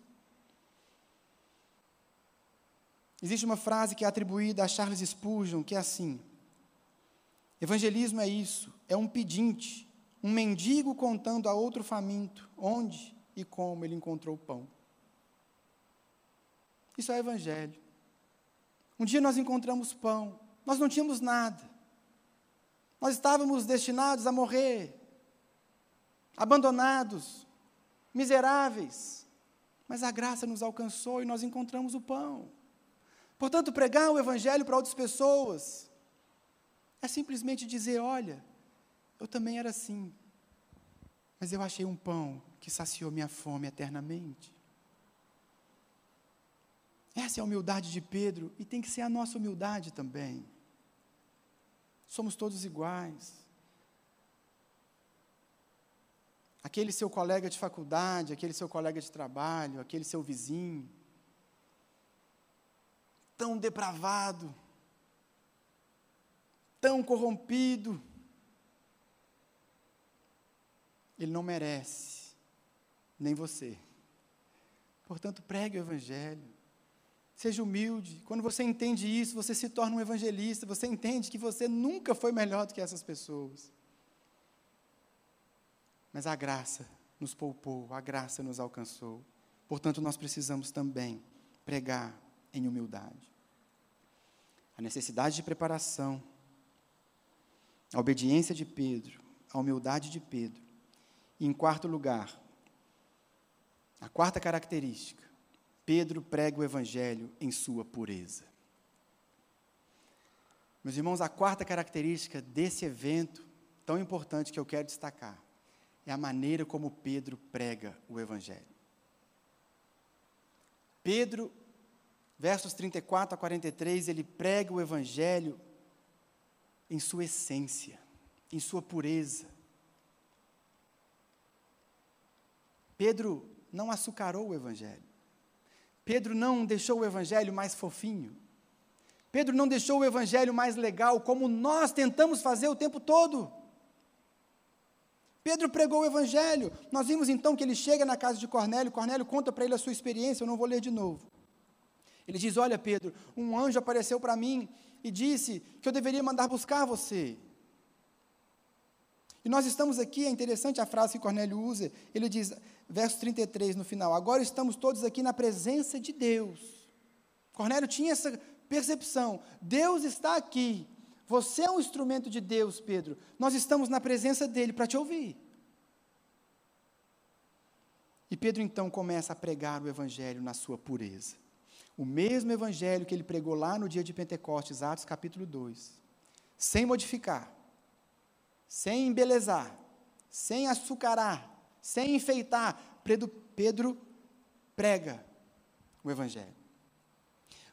Existe uma frase que é atribuída a Charles Spurgeon, que é assim: Evangelismo é isso, é um pedinte, um mendigo contando a outro faminto onde e como ele encontrou pão. Isso é evangelho. Um dia nós encontramos pão, nós não tínhamos nada. Nós estávamos destinados a morrer, abandonados, miseráveis. Mas a graça nos alcançou e nós encontramos o pão. Portanto, pregar o Evangelho para outras pessoas é simplesmente dizer: olha, eu também era assim, mas eu achei um pão que saciou minha fome eternamente. Essa é a humildade de Pedro e tem que ser a nossa humildade também. Somos todos iguais. Aquele seu colega de faculdade, aquele seu colega de trabalho, aquele seu vizinho, tão depravado, tão corrompido, ele não merece, nem você. Portanto, pregue o Evangelho. Seja humilde. Quando você entende isso, você se torna um evangelista. Você entende que você nunca foi melhor do que essas pessoas. Mas a graça nos poupou, a graça nos alcançou. Portanto, nós precisamos também pregar em humildade. A necessidade de preparação, a obediência de Pedro, a humildade de Pedro. E, em quarto lugar, a quarta característica, Pedro prega o Evangelho em sua pureza. Meus irmãos, a quarta característica desse evento, tão importante que eu quero destacar, é a maneira como Pedro prega o Evangelho. Pedro, versos 34 a 43, ele prega o Evangelho em sua essência, em sua pureza. Pedro não açucarou o Evangelho. Pedro não deixou o evangelho mais fofinho. Pedro não deixou o evangelho mais legal, como nós tentamos fazer o tempo todo. Pedro pregou o evangelho. Nós vimos então que ele chega na casa de Cornélio, Cornélio conta para ele a sua experiência, eu não vou ler de novo. Ele diz: Olha, Pedro, um anjo apareceu para mim e disse que eu deveria mandar buscar você. E nós estamos aqui, é interessante a frase que Cornélio usa, ele diz, verso 33 no final: Agora estamos todos aqui na presença de Deus. Cornélio tinha essa percepção: Deus está aqui. Você é um instrumento de Deus, Pedro. Nós estamos na presença dele para te ouvir. E Pedro então começa a pregar o evangelho na sua pureza. O mesmo evangelho que ele pregou lá no dia de Pentecostes, Atos capítulo 2. Sem modificar, sem embelezar, sem açucarar, sem enfeitar. Pedro, Pedro prega o evangelho.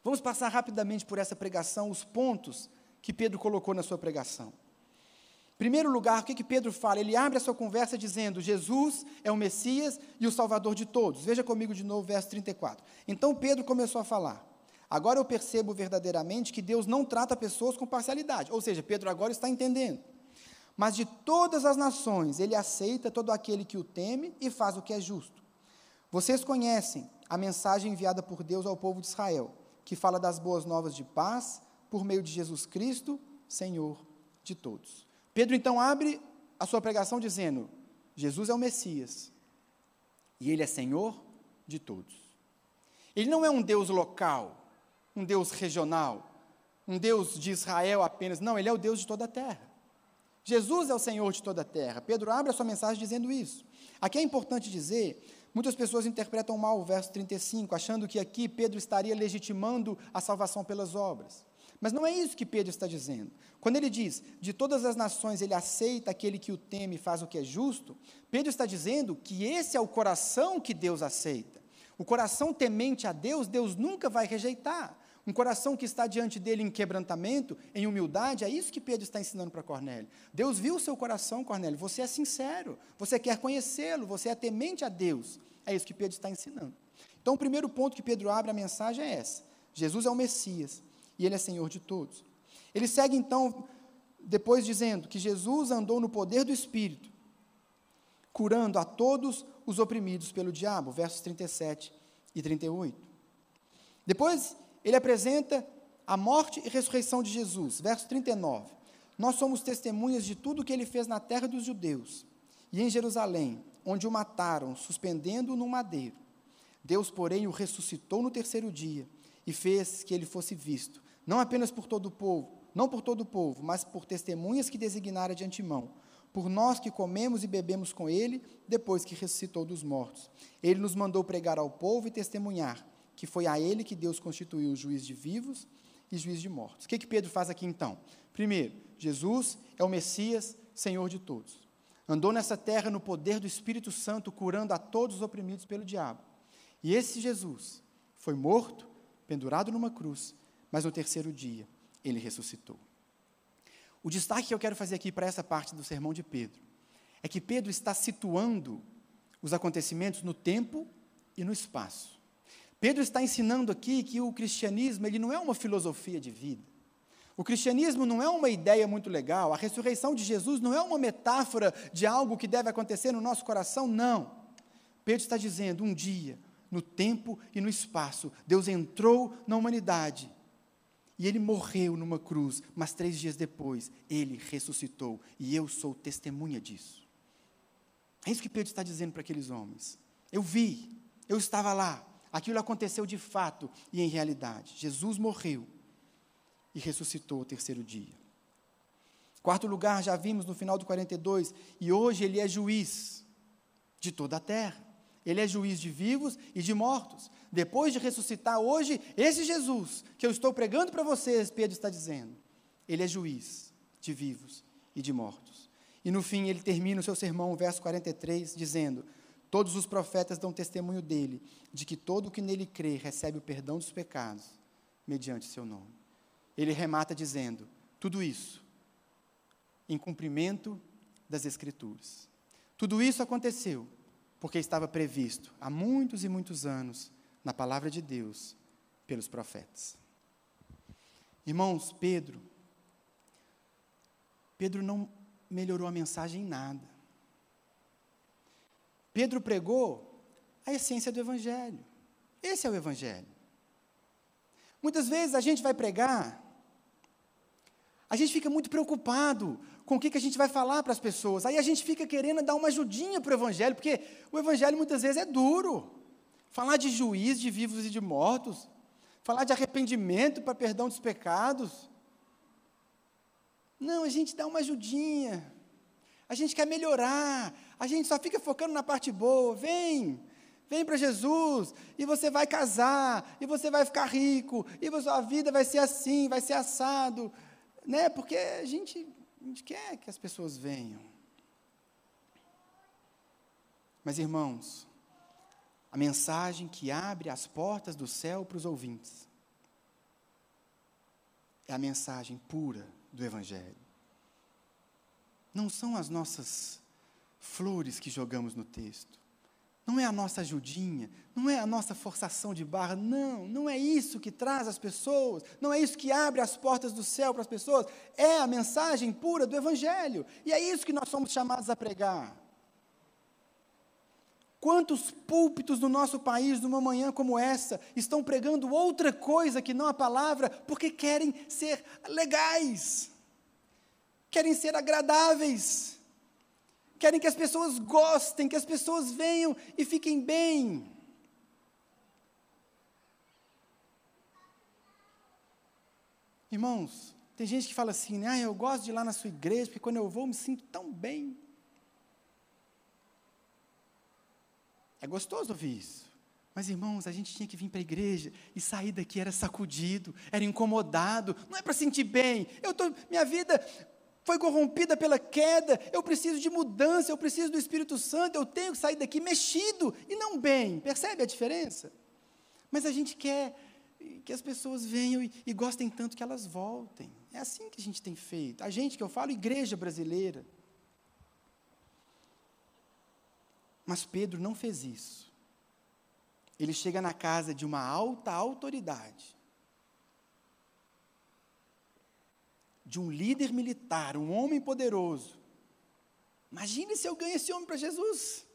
Vamos passar rapidamente por essa pregação, os pontos que Pedro colocou na sua pregação. Primeiro lugar, o que, que Pedro fala? Ele abre a sua conversa dizendo: Jesus é o Messias e o Salvador de todos. Veja comigo de novo, verso 34. Então Pedro começou a falar. Agora eu percebo verdadeiramente que Deus não trata pessoas com parcialidade. Ou seja, Pedro agora está entendendo. Mas de todas as nações, ele aceita todo aquele que o teme e faz o que é justo. Vocês conhecem a mensagem enviada por Deus ao povo de Israel, que fala das boas novas de paz por meio de Jesus Cristo, Senhor de todos. Pedro então abre a sua pregação dizendo: Jesus é o Messias e ele é Senhor de todos. Ele não é um Deus local, um Deus regional, um Deus de Israel apenas, não, ele é o Deus de toda a terra. Jesus é o Senhor de toda a terra. Pedro abre a sua mensagem dizendo isso. Aqui é importante dizer Muitas pessoas interpretam mal o verso 35, achando que aqui Pedro estaria legitimando a salvação pelas obras. Mas não é isso que Pedro está dizendo. Quando ele diz, de todas as nações ele aceita aquele que o teme e faz o que é justo, Pedro está dizendo que esse é o coração que Deus aceita. O coração temente a Deus, Deus nunca vai rejeitar. Um coração que está diante dele em quebrantamento, em humildade, é isso que Pedro está ensinando para Cornélio. Deus viu o seu coração, Cornélio, você é sincero, você quer conhecê-lo, você é temente a Deus. É isso que Pedro está ensinando. Então, o primeiro ponto que Pedro abre a mensagem é essa: Jesus é o Messias e ele é Senhor de todos. Ele segue então, depois dizendo que Jesus andou no poder do Espírito, curando a todos os oprimidos pelo diabo, versos 37 e 38. Depois, ele apresenta a morte e ressurreição de Jesus, verso 39. Nós somos testemunhas de tudo o que ele fez na terra dos judeus e em Jerusalém, onde o mataram, suspendendo-o no madeiro. Deus, porém, o ressuscitou no terceiro dia e fez que ele fosse visto, não apenas por todo o povo, não por todo o povo, mas por testemunhas que designara de antemão, por nós que comemos e bebemos com ele, depois que ressuscitou dos mortos. Ele nos mandou pregar ao povo e testemunhar que foi a ele que Deus constituiu juiz de vivos e juiz de mortos. O que, que Pedro faz aqui então? Primeiro, Jesus é o Messias, Senhor de todos. Andou nessa terra no poder do Espírito Santo, curando a todos os oprimidos pelo diabo. E esse Jesus foi morto, pendurado numa cruz, mas no terceiro dia ele ressuscitou. O destaque que eu quero fazer aqui para essa parte do sermão de Pedro é que Pedro está situando os acontecimentos no tempo e no espaço. Pedro está ensinando aqui que o cristianismo ele não é uma filosofia de vida. O cristianismo não é uma ideia muito legal, a ressurreição de Jesus não é uma metáfora de algo que deve acontecer no nosso coração, não. Pedro está dizendo: um dia, no tempo e no espaço, Deus entrou na humanidade e ele morreu numa cruz, mas três dias depois ele ressuscitou e eu sou testemunha disso. É isso que Pedro está dizendo para aqueles homens. Eu vi, eu estava lá, aquilo aconteceu de fato e em realidade. Jesus morreu e ressuscitou o terceiro dia. Quarto lugar, já vimos no final do 42, e hoje ele é juiz de toda a terra. Ele é juiz de vivos e de mortos. Depois de ressuscitar hoje, esse Jesus que eu estou pregando para vocês, Pedro está dizendo, ele é juiz de vivos e de mortos. E no fim ele termina o seu sermão, verso 43, dizendo: Todos os profetas dão testemunho dele, de que todo o que nele crê recebe o perdão dos pecados, mediante seu nome. Ele remata dizendo: tudo isso em cumprimento das Escrituras. Tudo isso aconteceu porque estava previsto há muitos e muitos anos na palavra de Deus pelos profetas. Irmãos, Pedro, Pedro não melhorou a mensagem em nada. Pedro pregou a essência do Evangelho. Esse é o Evangelho. Muitas vezes a gente vai pregar, a gente fica muito preocupado com o que, que a gente vai falar para as pessoas. Aí a gente fica querendo dar uma ajudinha para o Evangelho, porque o Evangelho muitas vezes é duro. Falar de juiz, de vivos e de mortos, falar de arrependimento para perdão dos pecados. Não, a gente dá uma ajudinha. A gente quer melhorar. A gente só fica focando na parte boa. Vem, vem para Jesus e você vai casar e você vai ficar rico e a sua vida vai ser assim, vai ser assado, né? Porque a gente, a gente quer que as pessoas venham. Mas irmãos, a mensagem que abre as portas do céu para os ouvintes é a mensagem pura do Evangelho. Não são as nossas flores que jogamos no texto. Não é a nossa ajudinha, não é a nossa forçação de barra, não, não é isso que traz as pessoas, não é isso que abre as portas do céu para as pessoas, é a mensagem pura do Evangelho, e é isso que nós somos chamados a pregar. Quantos púlpitos no nosso país, numa manhã como essa, estão pregando outra coisa que não a palavra, porque querem ser legais, querem ser agradáveis, querem que as pessoas gostem, que as pessoas venham e fiquem bem. Irmãos, tem gente que fala assim, né? ah, eu gosto de ir lá na sua igreja, porque quando eu vou eu me sinto tão bem. É gostoso ouvir isso. Mas, irmãos, a gente tinha que vir para a igreja e sair daqui era sacudido, era incomodado. Não é para sentir bem. Eu tô, minha vida foi corrompida pela queda. Eu preciso de mudança, eu preciso do Espírito Santo. Eu tenho que sair daqui mexido e não bem. Percebe a diferença? Mas a gente quer que as pessoas venham e, e gostem tanto que elas voltem. É assim que a gente tem feito. A gente que eu falo, igreja brasileira. Mas Pedro não fez isso. Ele chega na casa de uma alta autoridade, de um líder militar, um homem poderoso. Imagine se eu ganho esse homem para Jesus.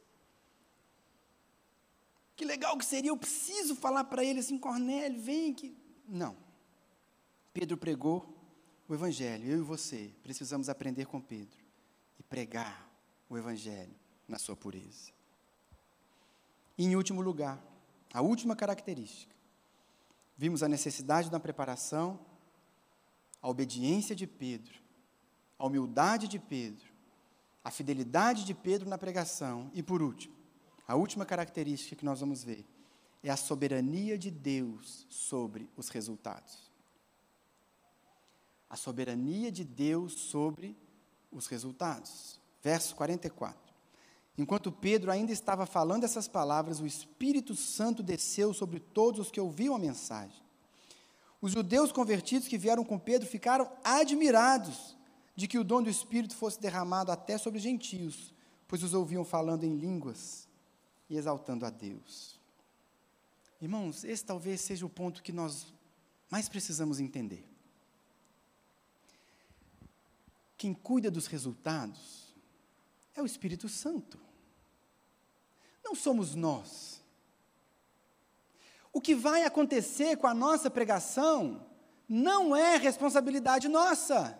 Que legal que seria, eu preciso falar para ele assim, Cornélio, vem. Não. Pedro pregou o Evangelho, eu e você precisamos aprender com Pedro e pregar o Evangelho na sua pureza. E, em último lugar, a última característica. Vimos a necessidade da preparação, a obediência de Pedro, a humildade de Pedro, a fidelidade de Pedro na pregação e, por último, a última característica que nós vamos ver é a soberania de Deus sobre os resultados. A soberania de Deus sobre os resultados. Verso 44. Enquanto Pedro ainda estava falando essas palavras, o Espírito Santo desceu sobre todos os que ouviam a mensagem. Os judeus convertidos que vieram com Pedro ficaram admirados de que o dom do Espírito fosse derramado até sobre os gentios, pois os ouviam falando em línguas e exaltando a Deus. Irmãos, esse talvez seja o ponto que nós mais precisamos entender. Quem cuida dos resultados é o Espírito Santo. Não somos nós. O que vai acontecer com a nossa pregação não é responsabilidade nossa.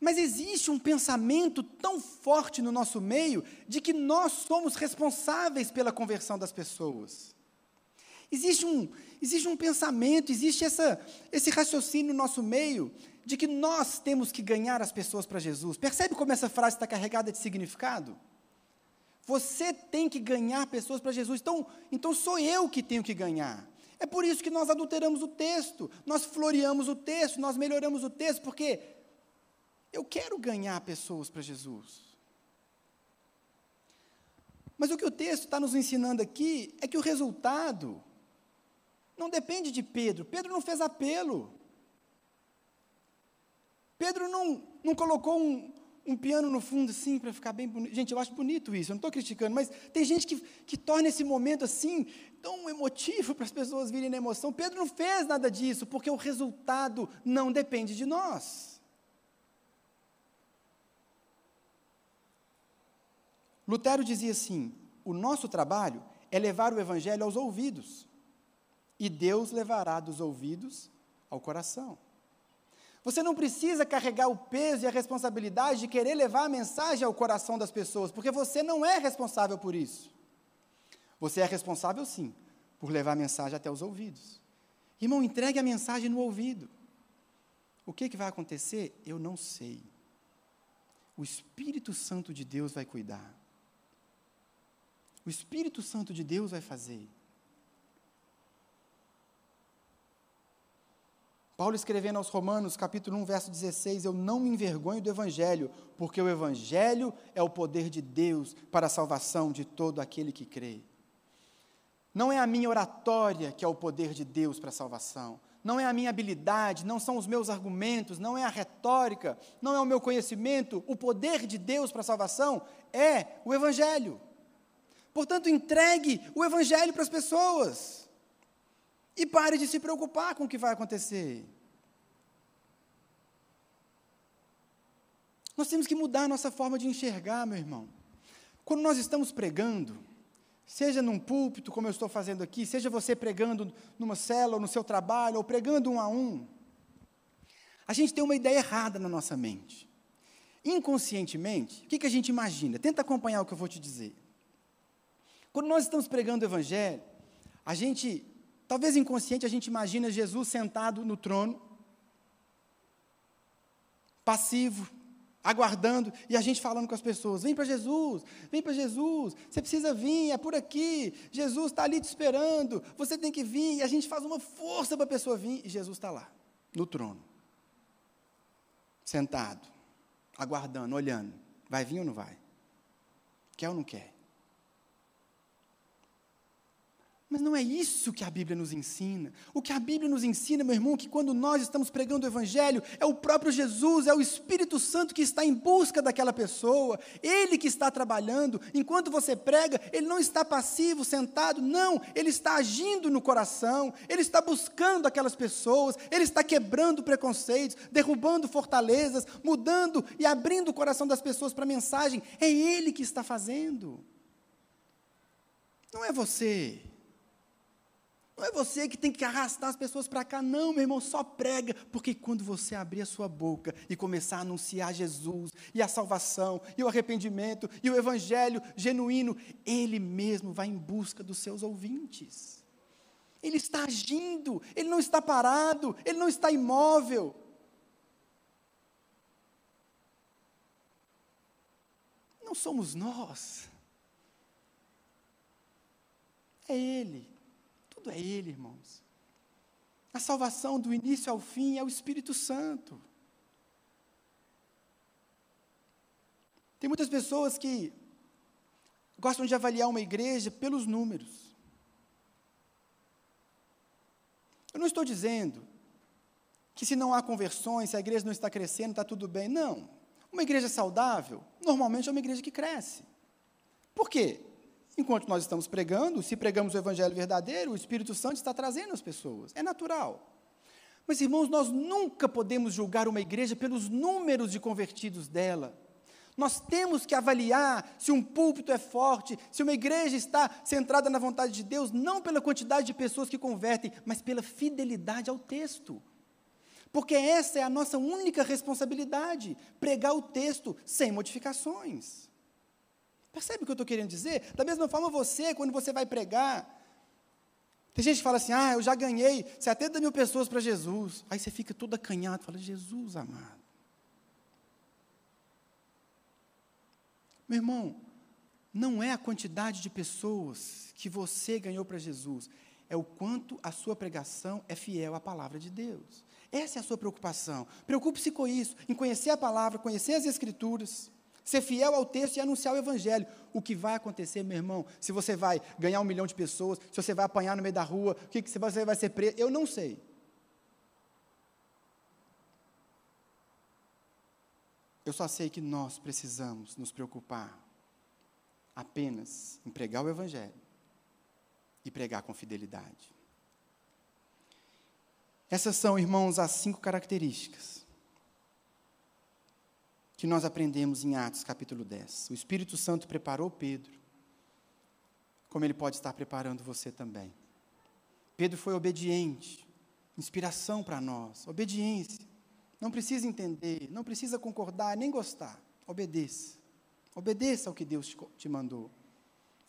Mas existe um pensamento tão forte no nosso meio de que nós somos responsáveis pela conversão das pessoas. Existe um, existe um pensamento, existe essa, esse raciocínio no nosso meio de que nós temos que ganhar as pessoas para Jesus. Percebe como essa frase está carregada de significado? Você tem que ganhar pessoas para Jesus. Então, então sou eu que tenho que ganhar. É por isso que nós adulteramos o texto, nós floreamos o texto, nós melhoramos o texto, porque eu quero ganhar pessoas para Jesus. Mas o que o texto está nos ensinando aqui é que o resultado não depende de Pedro. Pedro não fez apelo. Pedro não, não colocou um, um piano no fundo, assim, para ficar bem bonito. Gente, eu acho bonito isso, eu não estou criticando, mas tem gente que, que torna esse momento assim, tão emotivo para as pessoas virem na emoção. Pedro não fez nada disso, porque o resultado não depende de nós. Lutero dizia assim: o nosso trabalho é levar o evangelho aos ouvidos, e Deus levará dos ouvidos ao coração. Você não precisa carregar o peso e a responsabilidade de querer levar a mensagem ao coração das pessoas, porque você não é responsável por isso. Você é responsável, sim, por levar a mensagem até os ouvidos. Irmão, entregue a mensagem no ouvido. O que, que vai acontecer? Eu não sei. O Espírito Santo de Deus vai cuidar. O Espírito Santo de Deus vai fazer. Paulo escrevendo aos Romanos, capítulo 1, verso 16: Eu não me envergonho do Evangelho, porque o Evangelho é o poder de Deus para a salvação de todo aquele que crê. Não é a minha oratória que é o poder de Deus para a salvação, não é a minha habilidade, não são os meus argumentos, não é a retórica, não é o meu conhecimento. O poder de Deus para a salvação é o Evangelho. Portanto, entregue o Evangelho para as pessoas. E pare de se preocupar com o que vai acontecer. Nós temos que mudar a nossa forma de enxergar, meu irmão. Quando nós estamos pregando, seja num púlpito, como eu estou fazendo aqui, seja você pregando numa ou no seu trabalho, ou pregando um a um, a gente tem uma ideia errada na nossa mente. Inconscientemente, o que, que a gente imagina? Tenta acompanhar o que eu vou te dizer. Quando nós estamos pregando o Evangelho, a gente Talvez inconsciente a gente imagina Jesus sentado no trono, passivo, aguardando, e a gente falando com as pessoas: vem para Jesus, vem para Jesus, você precisa vir, é por aqui, Jesus está ali te esperando, você tem que vir, e a gente faz uma força para a pessoa vir, e Jesus está lá, no trono, sentado, aguardando, olhando: vai vir ou não vai? Quer ou não quer? Mas não é isso que a Bíblia nos ensina. O que a Bíblia nos ensina, meu irmão, é que quando nós estamos pregando o Evangelho, é o próprio Jesus, é o Espírito Santo que está em busca daquela pessoa, ele que está trabalhando. Enquanto você prega, ele não está passivo, sentado, não, ele está agindo no coração, ele está buscando aquelas pessoas, ele está quebrando preconceitos, derrubando fortalezas, mudando e abrindo o coração das pessoas para a mensagem. É ele que está fazendo. Não é você. Não é você que tem que arrastar as pessoas para cá, não, meu irmão, só prega, porque quando você abrir a sua boca e começar a anunciar Jesus, e a salvação, e o arrependimento, e o evangelho genuíno, Ele mesmo vai em busca dos seus ouvintes. Ele está agindo, Ele não está parado, Ele não está imóvel. Não somos nós, é Ele. É Ele, irmãos. A salvação do início ao fim é o Espírito Santo. Tem muitas pessoas que gostam de avaliar uma igreja pelos números. Eu não estou dizendo que se não há conversões, se a igreja não está crescendo, está tudo bem. Não. Uma igreja saudável, normalmente é uma igreja que cresce. Por quê? Enquanto nós estamos pregando, se pregamos o evangelho verdadeiro, o Espírito Santo está trazendo as pessoas. É natural. Mas, irmãos, nós nunca podemos julgar uma igreja pelos números de convertidos dela. Nós temos que avaliar se um púlpito é forte, se uma igreja está centrada na vontade de Deus, não pela quantidade de pessoas que convertem, mas pela fidelidade ao texto. Porque essa é a nossa única responsabilidade: pregar o texto sem modificações. Percebe o que eu estou querendo dizer? Da mesma forma, você, quando você vai pregar, tem gente que fala assim: ah, eu já ganhei 70 mil pessoas para Jesus. Aí você fica todo acanhado, fala: Jesus amado. Meu irmão, não é a quantidade de pessoas que você ganhou para Jesus, é o quanto a sua pregação é fiel à palavra de Deus. Essa é a sua preocupação. Preocupe-se com isso, em conhecer a palavra, conhecer as Escrituras ser fiel ao texto e anunciar o Evangelho. O que vai acontecer, meu irmão, se você vai ganhar um milhão de pessoas, se você vai apanhar no meio da rua, o que, você vai ser preso, eu não sei. Eu só sei que nós precisamos nos preocupar apenas em pregar o Evangelho e pregar com fidelidade. Essas são, irmãos, as cinco características que nós aprendemos em Atos capítulo 10. O Espírito Santo preparou Pedro, como ele pode estar preparando você também. Pedro foi obediente, inspiração para nós, obediência. Não precisa entender, não precisa concordar, nem gostar. Obedeça. Obedeça ao que Deus te mandou.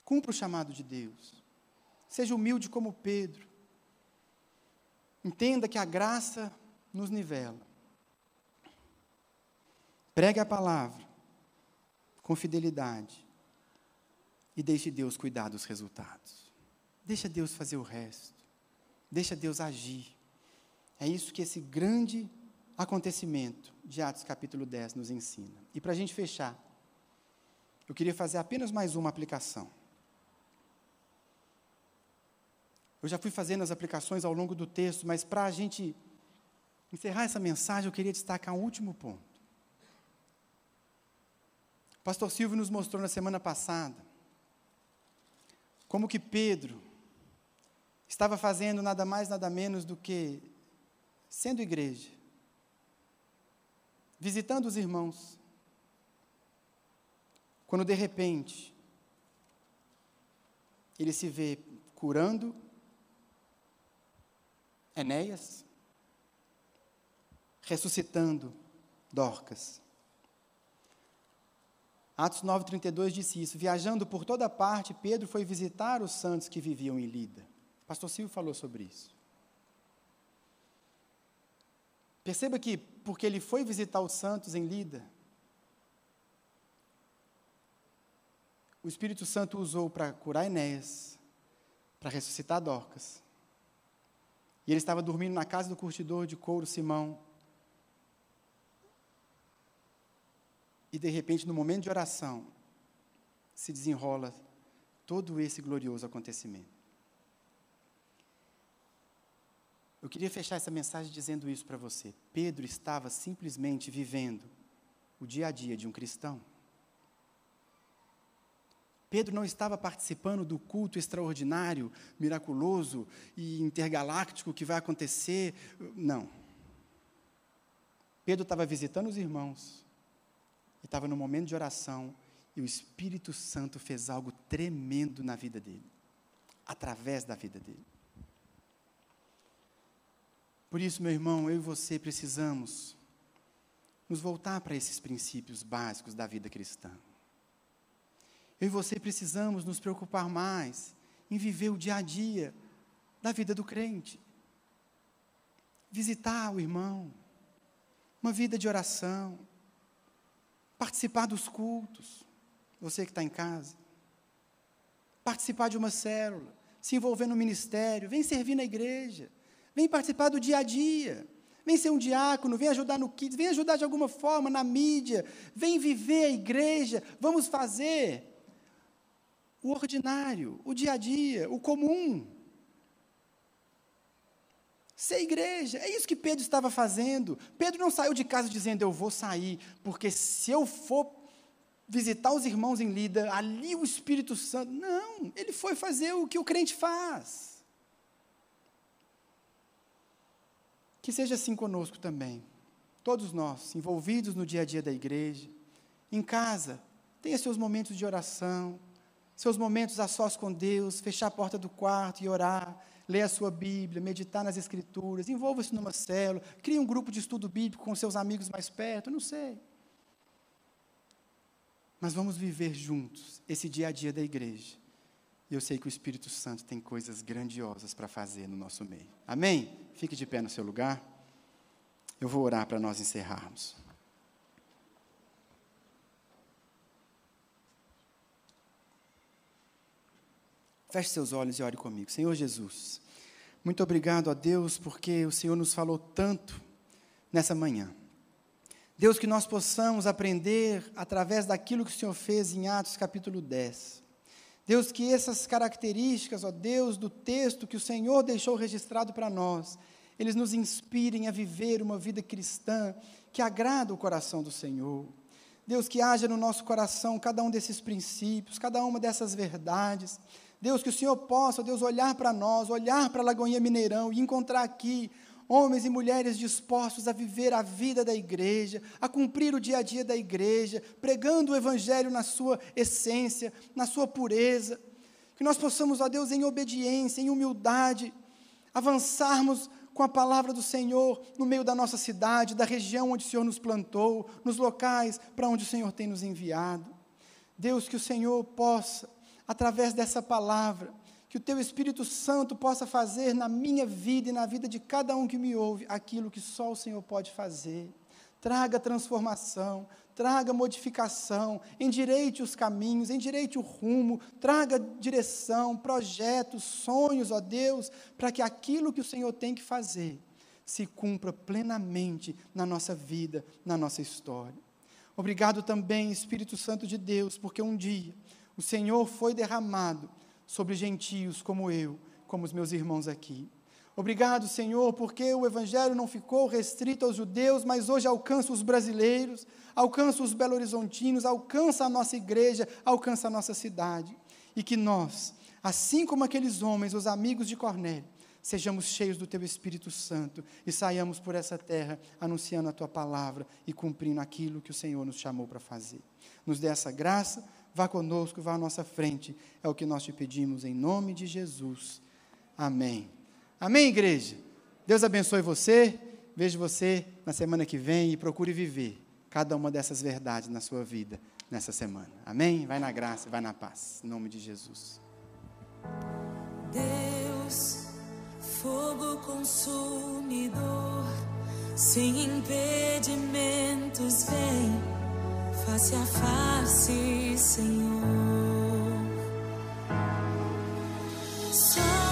Cumpra o chamado de Deus. Seja humilde como Pedro. Entenda que a graça nos nivela. Pregue a palavra com fidelidade e deixe Deus cuidar dos resultados. Deixa Deus fazer o resto. Deixa Deus agir. É isso que esse grande acontecimento de Atos capítulo 10 nos ensina. E para a gente fechar, eu queria fazer apenas mais uma aplicação. Eu já fui fazendo as aplicações ao longo do texto, mas para a gente encerrar essa mensagem, eu queria destacar um último ponto. Pastor Silvio nos mostrou na semana passada como que Pedro estava fazendo nada mais, nada menos do que sendo igreja, visitando os irmãos, quando de repente ele se vê curando Enéas, ressuscitando Dorcas. Atos 9,32 disse isso. Viajando por toda parte, Pedro foi visitar os santos que viviam em Lida. Pastor Silvio falou sobre isso. Perceba que, porque ele foi visitar os santos em Lida, o Espírito Santo usou para curar Enéas, para ressuscitar Dorcas. E ele estava dormindo na casa do curtidor de couro Simão. E de repente, no momento de oração, se desenrola todo esse glorioso acontecimento. Eu queria fechar essa mensagem dizendo isso para você. Pedro estava simplesmente vivendo o dia a dia de um cristão. Pedro não estava participando do culto extraordinário, miraculoso e intergaláctico que vai acontecer. Não. Pedro estava visitando os irmãos, estava no momento de oração, e o Espírito Santo fez algo tremendo na vida dele, através da vida dele. Por isso, meu irmão, eu e você precisamos nos voltar para esses princípios básicos da vida cristã. Eu e você precisamos nos preocupar mais em viver o dia a dia da vida do crente. Visitar o irmão, uma vida de oração, participar dos cultos, você que está em casa, participar de uma célula, se envolver no ministério, vem servir na igreja, vem participar do dia a dia, vem ser um diácono, vem ajudar no kids, vem ajudar de alguma forma na mídia, vem viver a igreja, vamos fazer o ordinário, o dia a dia, o comum. Ser igreja, é isso que Pedro estava fazendo. Pedro não saiu de casa dizendo, eu vou sair, porque se eu for visitar os irmãos em Lida, ali o Espírito Santo. Não, ele foi fazer o que o crente faz. Que seja assim conosco também. Todos nós, envolvidos no dia a dia da igreja, em casa, tenha seus momentos de oração, seus momentos a sós com Deus, fechar a porta do quarto e orar, ler a sua Bíblia, meditar nas Escrituras, envolva-se numa célula, crie um grupo de estudo bíblico com seus amigos mais perto, não sei. Mas vamos viver juntos esse dia a dia da igreja. E eu sei que o Espírito Santo tem coisas grandiosas para fazer no nosso meio. Amém? Fique de pé no seu lugar. Eu vou orar para nós encerrarmos. Feche seus olhos e ore comigo. Senhor Jesus, muito obrigado a Deus porque o Senhor nos falou tanto nessa manhã. Deus, que nós possamos aprender através daquilo que o Senhor fez em Atos capítulo 10. Deus, que essas características, ó Deus, do texto que o Senhor deixou registrado para nós, eles nos inspirem a viver uma vida cristã que agrada o coração do Senhor. Deus, que haja no nosso coração cada um desses princípios, cada uma dessas verdades. Deus, que o Senhor possa, Deus, olhar para nós, olhar para a Lagoinha Mineirão e encontrar aqui homens e mulheres dispostos a viver a vida da igreja, a cumprir o dia a dia da igreja, pregando o Evangelho na sua essência, na sua pureza. Que nós possamos, ó Deus, em obediência, em humildade, avançarmos com a palavra do Senhor no meio da nossa cidade, da região onde o Senhor nos plantou, nos locais para onde o Senhor tem nos enviado. Deus, que o Senhor possa, através dessa palavra, que o teu Espírito Santo possa fazer na minha vida e na vida de cada um que me ouve aquilo que só o Senhor pode fazer. Traga transformação, traga modificação, endireite os caminhos, endireite o rumo, traga direção, projetos, sonhos, ó Deus, para que aquilo que o Senhor tem que fazer se cumpra plenamente na nossa vida, na nossa história. Obrigado também, Espírito Santo de Deus, porque um dia o Senhor foi derramado sobre gentios como eu, como os meus irmãos aqui. Obrigado, Senhor, porque o Evangelho não ficou restrito aos judeus, mas hoje alcança os brasileiros, alcança os belo-horizontinos, alcança a nossa igreja, alcança a nossa cidade. E que nós, assim como aqueles homens, os amigos de Cornélio, sejamos cheios do Teu Espírito Santo e saiamos por essa terra anunciando a Tua palavra e cumprindo aquilo que o Senhor nos chamou para fazer. Nos dê essa graça Vá conosco, vá à nossa frente. É o que nós te pedimos em nome de Jesus. Amém. Amém, igreja? Deus abençoe você. Vejo você na semana que vem e procure viver cada uma dessas verdades na sua vida nessa semana. Amém? Vai na graça, vai na paz. Em nome de Jesus. Deus, fogo consumidor, sem impedimentos, vem face a face, Senhor. Só